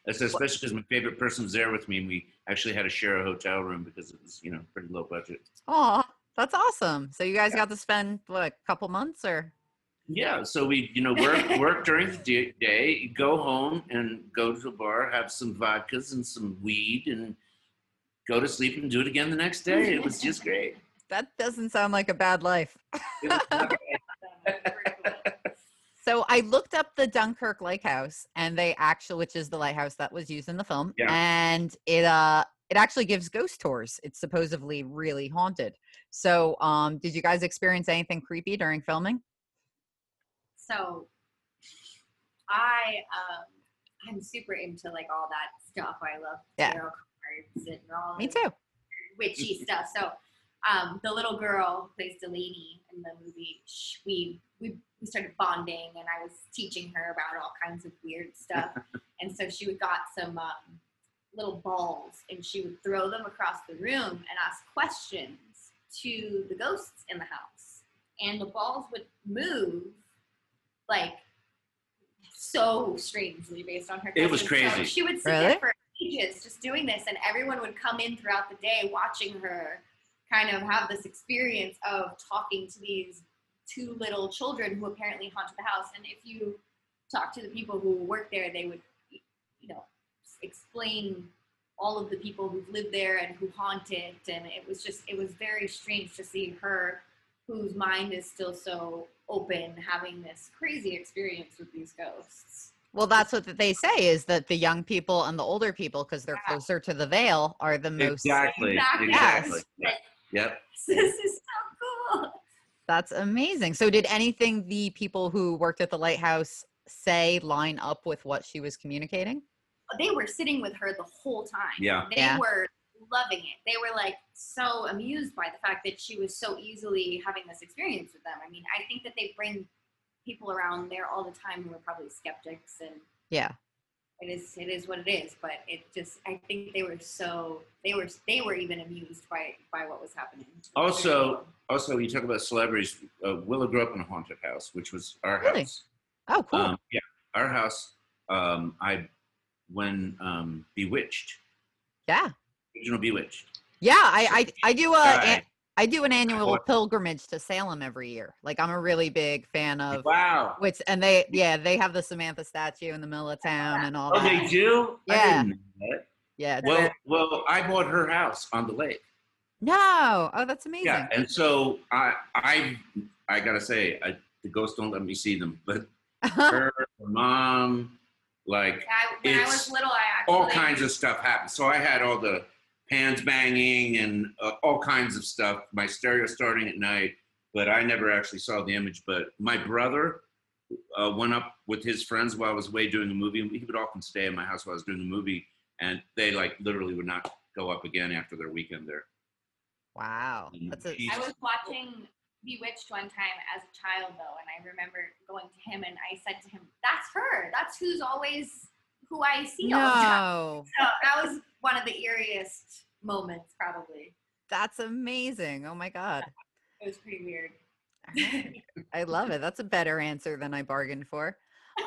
Said, especially because my favorite person was there with me, and we actually had to share a hotel room because it was, you know, pretty low budget. oh that's awesome so you guys Yeah. got to spend what a couple months or Yeah, so we, you know, work work during the day, go home and go to the bar, have some vodkas and some weed, and go to sleep and do it again the next day. It was just great. that doesn't sound like a bad life It was not- So I looked up the Dunkirk Lighthouse, and they actually, which is the lighthouse that was used in the film, Yeah. and it uh it actually gives ghost tours. It's supposedly really haunted. So, um, did you guys experience anything creepy during filming? So I um I'm super into like all that stuff. I love Yeah. tarot cards and all Me too. witchy stuff. So um the little girl who plays Delaney in the movie. sh- We we we started bonding, and I was teaching her about all kinds of weird stuff. and so she would got some um, little balls, and she would throw them across the room and ask questions to the ghosts in the house. And the balls would move like so strangely based on her. It was questions. So crazy. she would sit Really? there for ages just doing this, and everyone would come in throughout the day watching her kind of have this experience of talking to these two little children who apparently haunted the house. And if you talk to the people who work there, they would, you know, explain all of the people who've lived there and who haunt it. And it was just, it was very strange to see her, whose mind is still so open, having this crazy experience with these ghosts. Well, that's what they say is that the young people and the older people, because they're Yeah. closer to the veil, are the most. Exactly. Exactly. Exactly. Yes. Yeah. Yep. This is so cool. That's amazing. So, did anything the people who worked at the lighthouse say line up with what she was communicating? they were sitting with her the whole time. Yeah. They Yeah. were loving it. They were like so amused by the fact that she was so easily having this experience with them. I mean, I think that they bring people around there all the time who are probably skeptics and Yeah. It is it is what it is, but it just I think they were so they were they were even amused by by what was happening. It Also, cool. also, you talk about celebrities. Uh, Willow grew up in a haunted house, which was our Really? house. Oh, cool. Um, yeah, our house. Um, I when um, Bewitched, yeah. original Bewitched. Yeah. I, I, I do a, Guy. An- I do an annual What? pilgrimage to Salem every year. Like, I'm a really big fan of. Wow. Which and they yeah they have the Samantha statue in the middle of town and all Oh, that. they do. I Yeah. didn't know that. Yeah. Well, very- well, I bought her house on the lake. no. Oh, that's amazing. Yeah, and so I, I, I gotta say, I, the ghosts don't let me see them, but her, her mom, like I, when I was it's little, I actually all kinds of stuff happened. So I had all the pans banging and uh, all kinds of stuff. My stereo starting at night, but I never actually saw the image. But my brother uh, went up with his friends while I was away doing the movie. He would often stay in my house while I was doing the movie, and they like literally would not go up again after their weekend there. wow. That's a, He's- I was watching Bewitched one time as a child though, and I remember going to him and I said to him, "That's her. That's who's always who I see all the time." So that was one of the eeriest moments, probably. That's amazing. Oh my god. It was pretty weird. I love it. That's a better answer than I bargained for.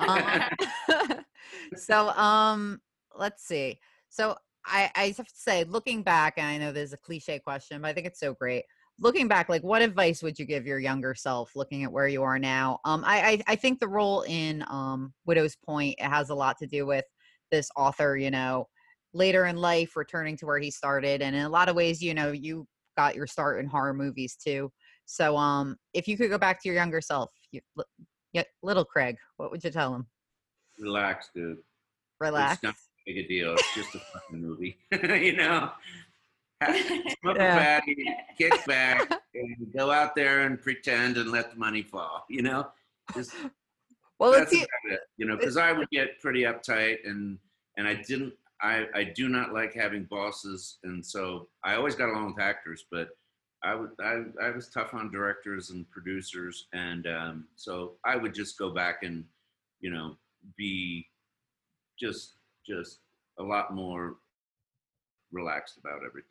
Um, so um let's see. So I, I have to say, looking back, and I know there's a cliche question, but I think it's so great. Looking back, like what advice would you give your younger self looking at where you are now? Um, I, I, I think the role in um, Widow's Point it has a lot to do with this author, you know, later in life returning to where he started. And in a lot of ways, you know, you got your start in horror movies too. So um, if you could go back to your younger self, you, yeah, little Craig, what would you tell him? Relax, dude. Relax. It's not a big a deal. It's just a fucking movie, you know. Smoke Yeah. a fatty, kick back, and go out there and pretend and let the money fall. You know, just Well, that's let's see. about it. You know, because I would get pretty uptight, and and I didn't. I I do not like having bosses, and so I always got along with actors, but I would I I was tough on directors and producers, and um, so I would just go back and you know be just just a lot more relaxed about everything.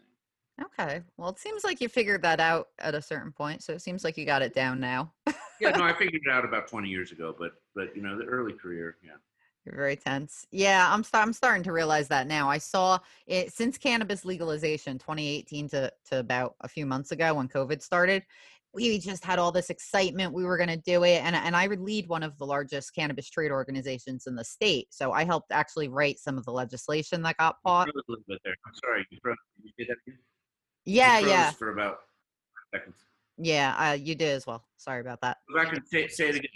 Okay. Well, it seems like you figured that out at a certain point. So it seems like you got it down now. Yeah, no, I figured it out about 20 years ago, but but you know the early career, yeah. You're very tense. Yeah, I'm sta- I'm starting to realize that now. I saw it since cannabis legalization 2018 to to about a few months ago when COVID started. We just had all this excitement. We were going to do it, and and I would lead one of the largest cannabis trade organizations in the state. So I helped actually write some of the legislation that got You passed. a little bit there. I'm sorry, you froze. You did that again? You Yeah, yeah, For about seconds. yeah. Uh, you did as well. Sorry about that. I can say, say it again.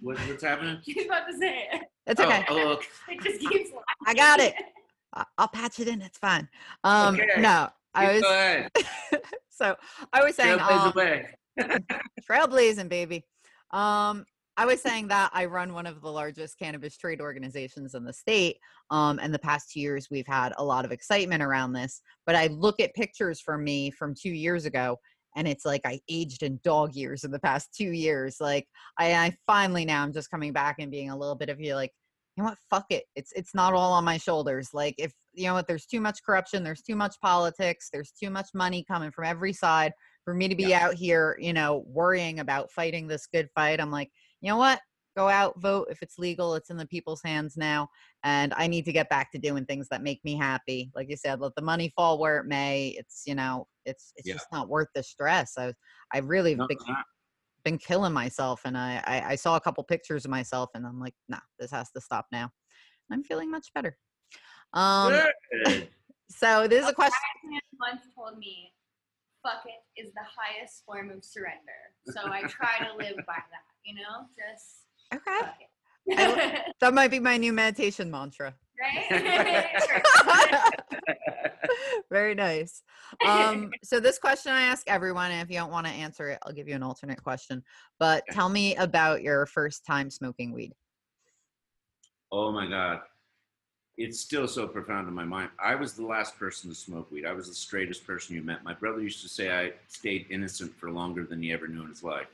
What, what's happening? She's about to say it. It's Oh, okay. Oh, okay. It just keeps laughing. I got it. I- I'll patch it in. It's fine. Um, Okay. no, I Go was ahead. so I was saying Trailblaze um, away. trailblazing, baby. Um, I was saying that I run one of the largest cannabis trade organizations in the state. Um, and the past two years, we've had a lot of excitement around this. But I look at pictures from me from two years ago, and it's like I aged in dog years in the past two years. Like I, I finally now I'm just coming back and being a little bit of you like, you know what, fuck it. It's it's not all on my shoulders. Like if you know what, there's too much corruption, there's too much politics, there's too much money coming from every side for me to be out here, you know, worrying about fighting this good fight. I'm like, you know what? Go out, vote. If it's legal, it's in the people's hands now. And I need to get back to doing things that make me happy. Like you said, let the money fall where it may. It's, you know, it's it's Yeah. just not worth the stress. I I really No, been, not. been killing myself and I, I I saw a couple pictures of myself and I'm like, nah, this has to stop now. I'm feeling much better. Um Good. so this is a A question once told me, "Fuck it is the highest form of surrender." So I try to live by that. You know, just Okay. fuck it. That might be my new meditation mantra. right? Very nice. Um, so this question I ask everyone, and if you don't want to answer it, I'll give you an alternate question. But tell me about your first time smoking weed. Oh my God. It's still so profound in my mind. I was the last person to smoke weed. I was the straightest person you met. My brother used to say I stayed innocent for longer than he ever knew in his life.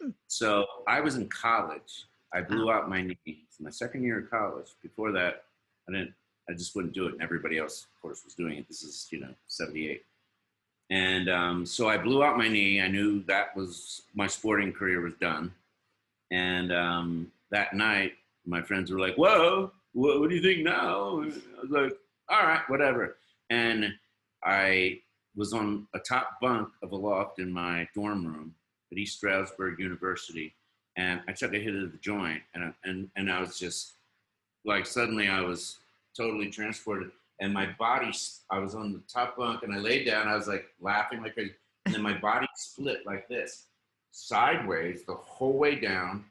Hmm. So I was in college. I blew out my knee. It's my second year of college. Before that, I didn't. I just wouldn't do it, and everybody else, of course, was doing it. This is, you know, '78, and um, so I blew out my knee. I knew that was my sporting career was done, and um, that night, my friends were like, "Whoa, what, what do you think now?" And I was like, "All right, whatever." And I was on a top bunk of a loft in my dorm room at East Stroudsburg University, and I took a hit of the joint, and I- and and I was just like suddenly I was totally transported, and my body I was on the top bunk, and I laid down, I was like laughing like crazy, and then my body split like this, sideways the whole way down,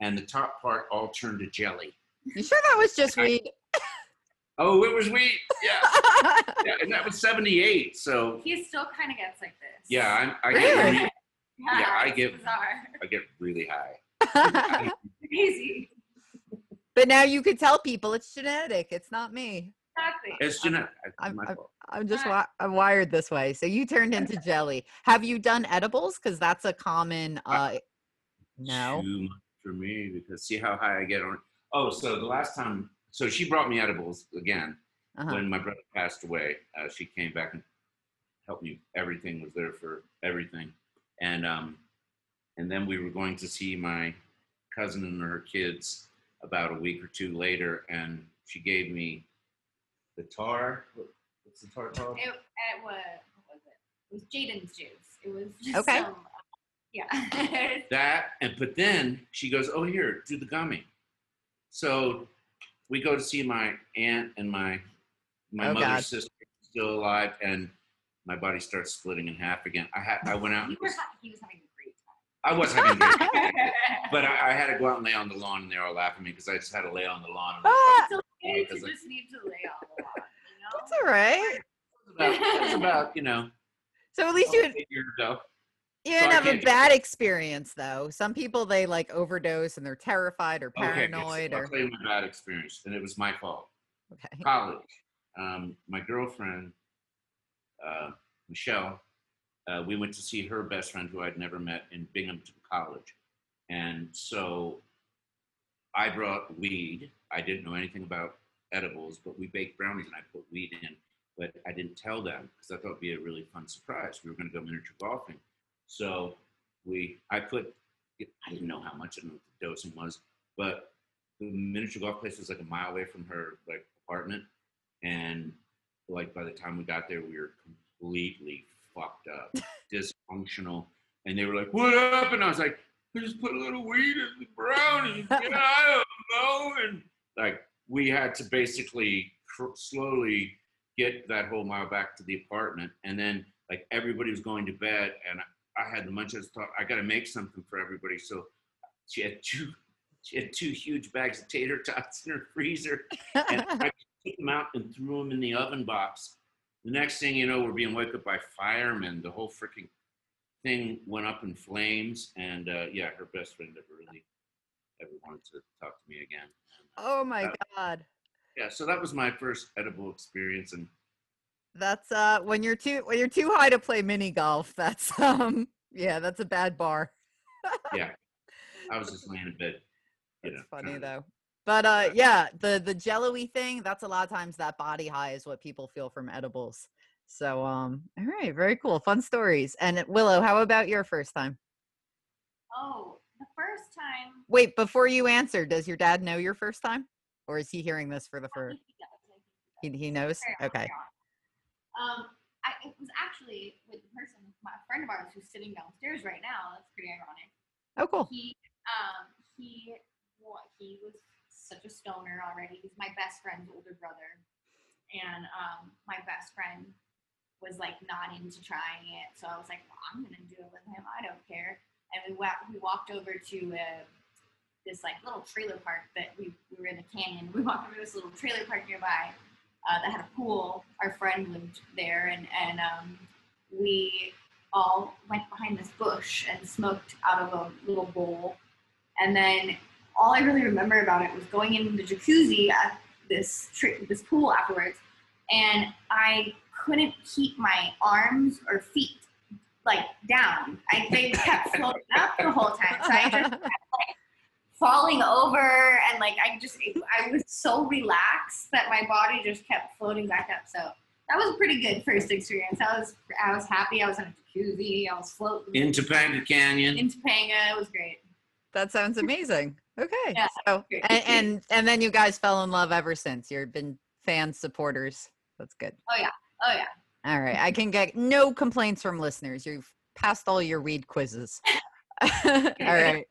and the top part all turned to jelly. You sure that was just I- weed? Oh, it was weed, yeah, yeah, and that was '78, so he still kind of gets like this. yeah, I'm, I Really? Get really, yeah, yeah, I it's get- bizarre, I get really high. crazy. but now you could tell people it's genetic. It's not me. Exactly. It's genetic. I'm- I'm- I'm just wi- I'm wired this way. So you turned into jelly. Have you done edibles? Because that's a common. Uh, no. Too much for me because see how high I get on. Oh, so the last time, so she brought me edibles again Uh-huh. when my brother passed away. Uh, she came back and helped me. Everything was there for everything, and um, and then we were going to see my cousin and her kids about a week or two later, and she gave me the tar. What's the tar called? It, it was what was it? It was Jaden's juice. It was just Okay. some, yeah. that and but then she goes oh here do the gummy so we go to see my aunt and my my Oh, mother's God. sister still alive and my body starts splitting in half again i had i went out You was, ha- he was having a great i was having a great time time. but I, I had to go out and lay on the lawn and they were all laughing at me because i just had to lay on the lawn Ah, it's okay to because I- just need to lay on the lawn, you know? that's all right. it was about, about you know So at least you eight years ago you didn't I have a bad experience though. Some people they like overdose and they're terrified or okay so paranoid I'll or tell you my bad experience and it was my fault okay. college, um, my girlfriend, uh, Michelle, uh, we went to see her best friend who I'd never met in Binghamton College. And so I brought weed. I didn't know anything about edibles, but we baked brownies and I put weed in. But I didn't tell them because I thought it'd be a really fun surprise. We were going to go miniature golfing. So we, I put, I didn't know how much, I know what the dosing was, but the miniature golf place was like a mile away from her like apartment and like by the time we got there we were completely fucked up dysfunctional. And they were like what happened? I was like i just put a little weed in the brownies know, i don't know. And like we had to basically cr- slowly get that whole mile back to the apartment. And then like everybody was going to bed and i had the munchies thought i got to make something for everybody. So she had two she had two huge bags of tater tots in her freezer. And I took them out and threw them in the oven box. The next thing you know, we're being woken up by firemen. The whole freaking thing went up in flames, and uh, yeah, her best friend never really ever wanted to talk to me again. Oh my Uh, god. Yeah, so that was my first edible experience, and That's uh when you're too when you're too high to play mini golf, that's um yeah, that's a bad bar. yeah, I was just laying in bed. You That's know, funny though. But uh yeah, the the jello-y thing, that's a lot of times that body high is what people feel from edibles. So um all right, very cool. Fun stories. And Willow, how about your first time? Oh, the first time. Wait, before you answer, does your dad know your first time? Or is he hearing this for the first? he does, I think he knows? Okay. Um, I, it was actually with the person, my friend of ours who's sitting downstairs right now. That's pretty ironic. Oh, cool. He, um, he, wa- he was such a stoner already. He's my best friend's older brother, and um, my best friend was like not into trying it. So I was like, well, I'm gonna do it with him. I don't care. And we wa- we walked over to uh, this like little trailer park that we, we were in the canyon. We walked over to this little trailer park nearby uh, that had a pool. Our friend lived there, and and um, we all went behind this bush and smoked out of a little bowl. And then all I really remember about it was going in the jacuzzi at this tri- this pool afterwards, and I couldn't keep my arms or feet like down. I they kept floating up the whole time, so I just like falling over and like I just I was so relaxed that my body just kept floating back up. So that was a pretty good first experience. I was I was happy. I was in a jacuzzi. I was floating in Topanga Canyon. in Topanga. It was great. That sounds amazing. Okay. Yeah, So and, and and then you guys fell in love ever since. You've been fans, supporters. That's good. Oh yeah. Oh yeah. All right. I can get no complaints from listeners. You've passed all your read quizzes. all right.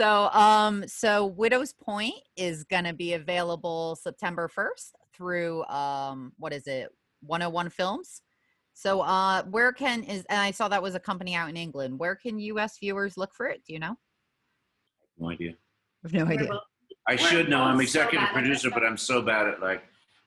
So um so Widow's Point is gonna be available September 1st through um what is it? 101 Films. So uh where can is and I saw that was a company out in England. Where can US viewers look for it? Do you know? No idea. I have no idea. I should know. I'm both so executive bad at this producer, but. I'm so bad at like.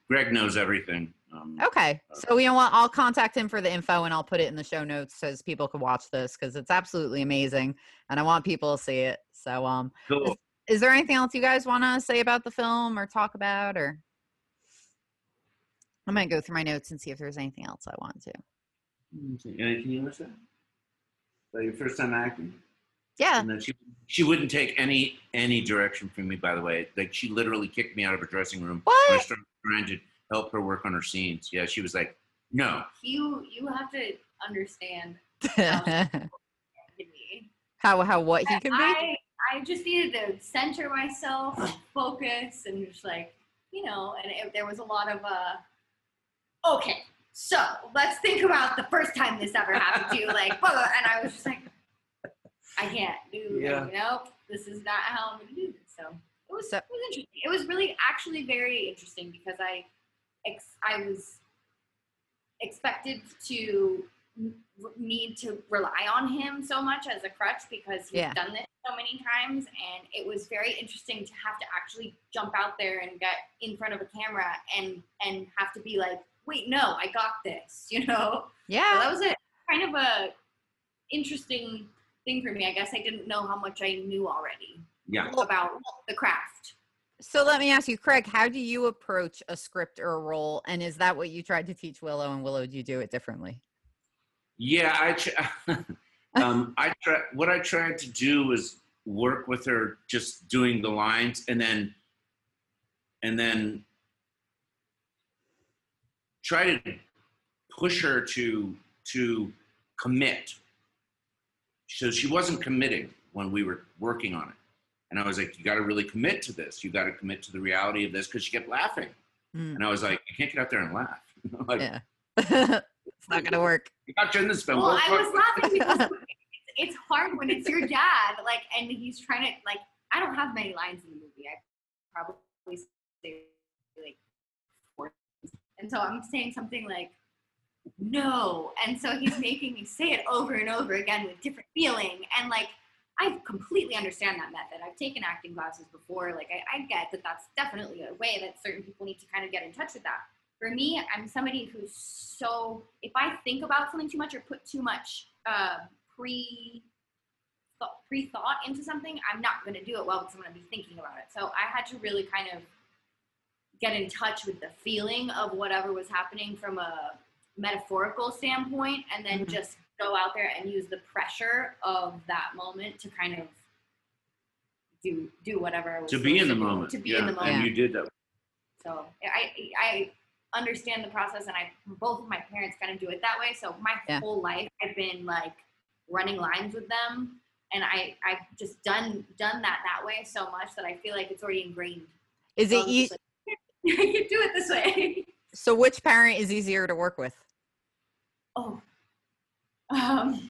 Greg knows everything. Um, Okay. So you know what? I'll contact him for the info and I'll put it in the show notes so as people can watch this because it's absolutely amazing and I want people to see it. So um Cool. is there anything else you guys want to say about the film or talk about or I'm gonna go through my notes and see if there's anything else I want to. Anything you want to say? That your first time acting? Yeah. And then she she wouldn't take any any direction from me. By the way, like she literally kicked me out of her dressing room when I started trying to help her work on her scenes. Yeah, she was like, "No, You you have to understand me. how how what he can be? I I just needed to center myself, focus, and just like you know, and it, there was a lot of uh, okay, so let's think about the first time this ever happened to you, like, blah, blah, and I was just like, I can't do, Yeah. you know, this is not how I'm gonna do this. So it was So- it was interesting. It was really actually very interesting because I ex- I was expected to n- need to rely on him so much as a crutch because he's Yeah. done this so many times and it was very interesting to have to actually jump out there and get in front of a camera and and have to be like wait no i got this you know so Yeah. that was a kind of a interesting thing for me i guess i didn't know how much i knew already yeah." about the craft So let me ask you, Craig, how do you approach a script or a role? And is that what you tried to teach Willow? And Willow, do you do it differently? Yeah, I tr- um, I try. What I tried to do was work with her, just doing the lines, and then and then try to push her to to commit. So she wasn't committing when we were working on it, and I was like, "You got to really commit to this. You got to commit to the reality of this," because she kept laughing, Mm, and I was like, "You can't get out there and laugh." like, yeah. it's not going to work. you got you in this film. well Go i was laughing because it's, it's hard when it's your dad like and he's trying to like i don't have many lines in the movie i probably say like four and so i'm saying something like no and so he's making me say it over and over again with different feeling and like I completely understand that method. I've taken acting classes before. Like I, I get that that's definitely a way that certain people need to kind of get in touch with that. For me, I'm somebody who's so if I think about something too much or put too much uh, pre pre thought into something, I'm not going to do it well because I'm going to be thinking about it. So I had to really kind of get in touch with the feeling of whatever was happening from a metaphorical standpoint and then Mhm. just go out there and use the pressure of that moment to kind of do do whatever I was to be in the do, moment. to be yeah, in the moment and you did that. so I I understand the process, and I both of my parents kind of do it that way. So my Yeah. whole life, I've been like running lines with them, and I I've just done done that that way so much that I feel like it's already ingrained. Is So it I'm just like, you do it this way. so? Which parent is easier to work with? oh, um,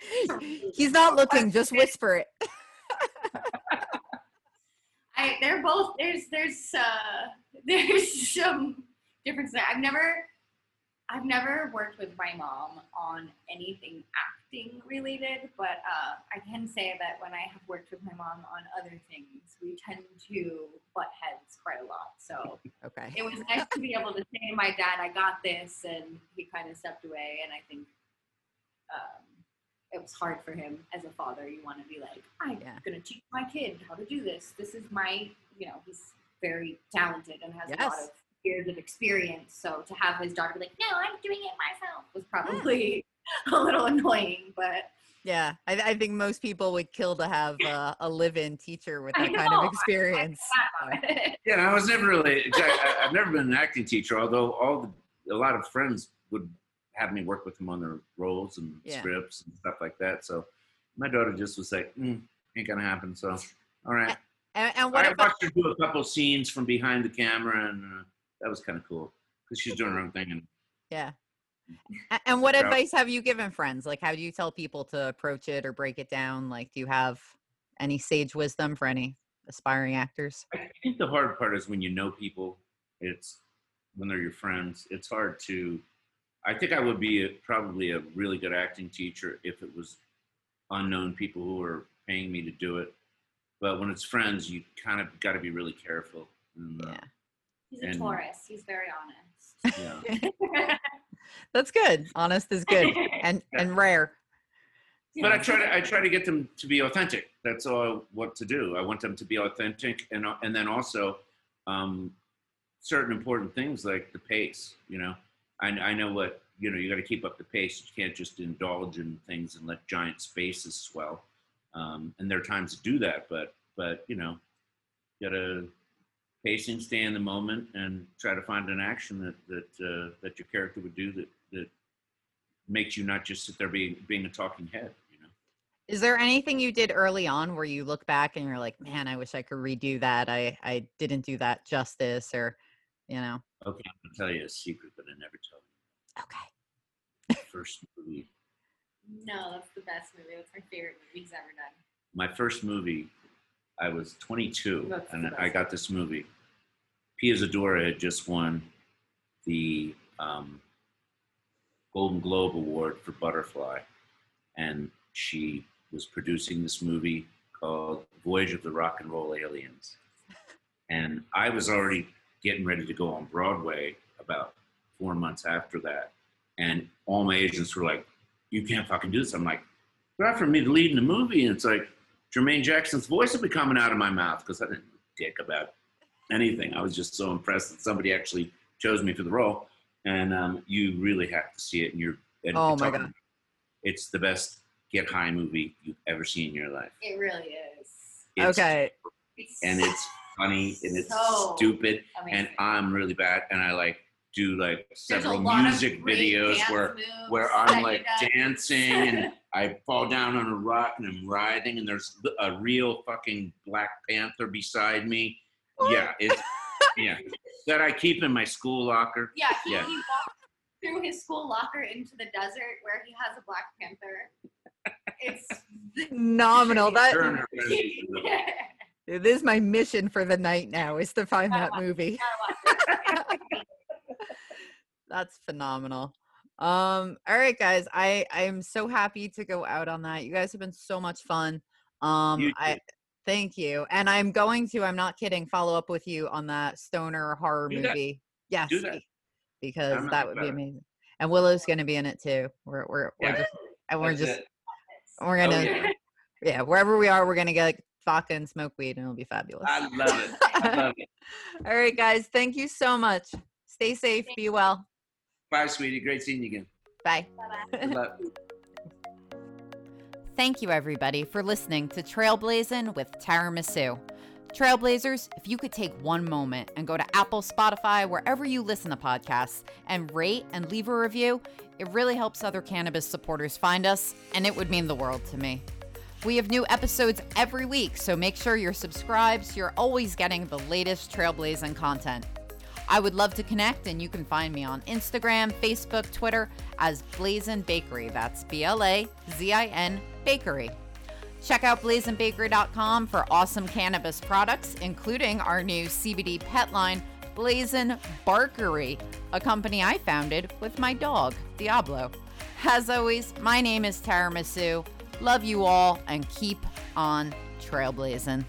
He's not looking. Just whisper it. I they're both there's there's uh there's some difference there. I've never I've never worked with my mom on anything acting related, but uh, I can say that when I have worked with my mom on other things, we tend to butt heads quite a lot. So Okay. it was nice to be able to say to my dad, "I got this," and he kind of stepped away. And I think um, it was hard for him as a father. You want to be like, "I'm Yeah. going to teach my kid how to do this. This is my," you know, he's very talented and has a lot of years of experience. So to have his daughter be like, "No, I'm doing it myself," was probably a little annoying. But Yeah, I, I think most people would kill to have uh, a live-in teacher with that kind of experience. Yeah, I was never really. exact- I, I've never been an acting teacher, although all the, a lot of friends would have me work with them on their roles and Yeah. scripts and stuff like that. So my daughter just was like, mm, "Ain't gonna happen." So, all right. And, and what I about watched her do a couple scenes from behind the camera, and uh, that was kind of cool because she's doing her own thing. And yeah? A- And what Yeah. advice have you given friends? Like, how do you tell people to approach it or break it down? Like, do you have any sage wisdom for any aspiring actors? I think the hard part is when you know people. It's when they're your friends. It's hard to. I think I would be a, probably a really good acting teacher if it was unknown people who are paying me to do it. But when it's friends, you kind of got to be really careful. And, uh, Yeah, he's a And- Taurus. He's very honest. yeah. that's good. Honest is good and and rare. But I try to I try to get them to be authentic. That's all I want to do. I want them to be authentic, and and then also um, certain important things like the pace. You know, I I know what you know. You got to keep up the pace. You can't just indulge in things and let giant spaces swell. Um, and there are times to do that, but but you know, you got to pacing, stay in the moment, and try to find an action that that uh, that your character would do that that makes you not just sit there being being a talking head. You know. Is there anything you did early on where you look back and you're like, man, I wish I could redo that. I I didn't do that justice, or you know. Okay, I'm gonna tell you a secret that I never tell you. Okay. First movie, no, that's the best movie. That's my favorite movie he's ever done. my first movie, I was 22, That's and I got this movie. Pia Zadora had just won the um, Golden Globe Award for Butterfly, and she was producing this movie called Voyage of the Rock and Roll Aliens. And I was already getting ready to go on Broadway about four months after that. And all my agents were like, You can't fucking do this. I'm like, They're offering me to lead in the movie. And it's like, Jermaine Jackson's voice will be coming out of my mouth because I didn't dick about anything. I was just so impressed that somebody actually chose me for the role. And um, you really have to see it. And you're, and Oh it's my God. It's the best get high movie you've ever seen in your life. It really is. It's, okay. And it's funny and it's So stupid. amazing. And I'm really bad. And I like do like several music videos where where I'm like dancing and I fall down on a rock and I'm writhing and there's a real fucking Black Panther beside me. Yeah, it's yeah that I keep in my school locker. Yeah, he, Yeah. he walked through his school locker into the desert where he has a Black Panther. It's Phenomenal. That Turner rendition of it. it is my mission for the night now is to find that movie. That's phenomenal. Um, all right, guys. I I am so happy to go out on that. You guys have been so much fun. Um, You I too. Thank you, and I'm going to. I'm not kidding. Follow up with you on that stoner horror Do movie. Yes, that. be- because that would be amazing. And Willow's going to be in it too. We're we're we're just and we're That's just it. we're Oh, gonna yeah. yeah wherever we are we're gonna get vodka and smoke weed and it'll be fabulous. I love it. I love it. All right, guys. Thank you so much. Stay safe. Be well. Bye, sweetie. Great seeing you again. Bye. Bye-bye. Thank you, everybody, for listening to Trailblazing with Taramisu. Trailblazers, if you could take one moment and go to Apple, Spotify, wherever you listen to podcasts, and rate and leave a review, it really helps other cannabis supporters find us, and it would mean the world to me. We have new episodes every week, so make sure you're subscribed so you're always getting the latest Trailblazing content. I would love to connect, and you can find me on Instagram, Facebook, Twitter as Blazin Bakery. That's B L A Z I N Bakery. Check out blazinbakery.com for awesome cannabis products, including our new CBD pet line, Blazin Barkery, a company I founded with my dog, Diablo. As always, my name is Taramisu. Love you all and keep on trailblazing.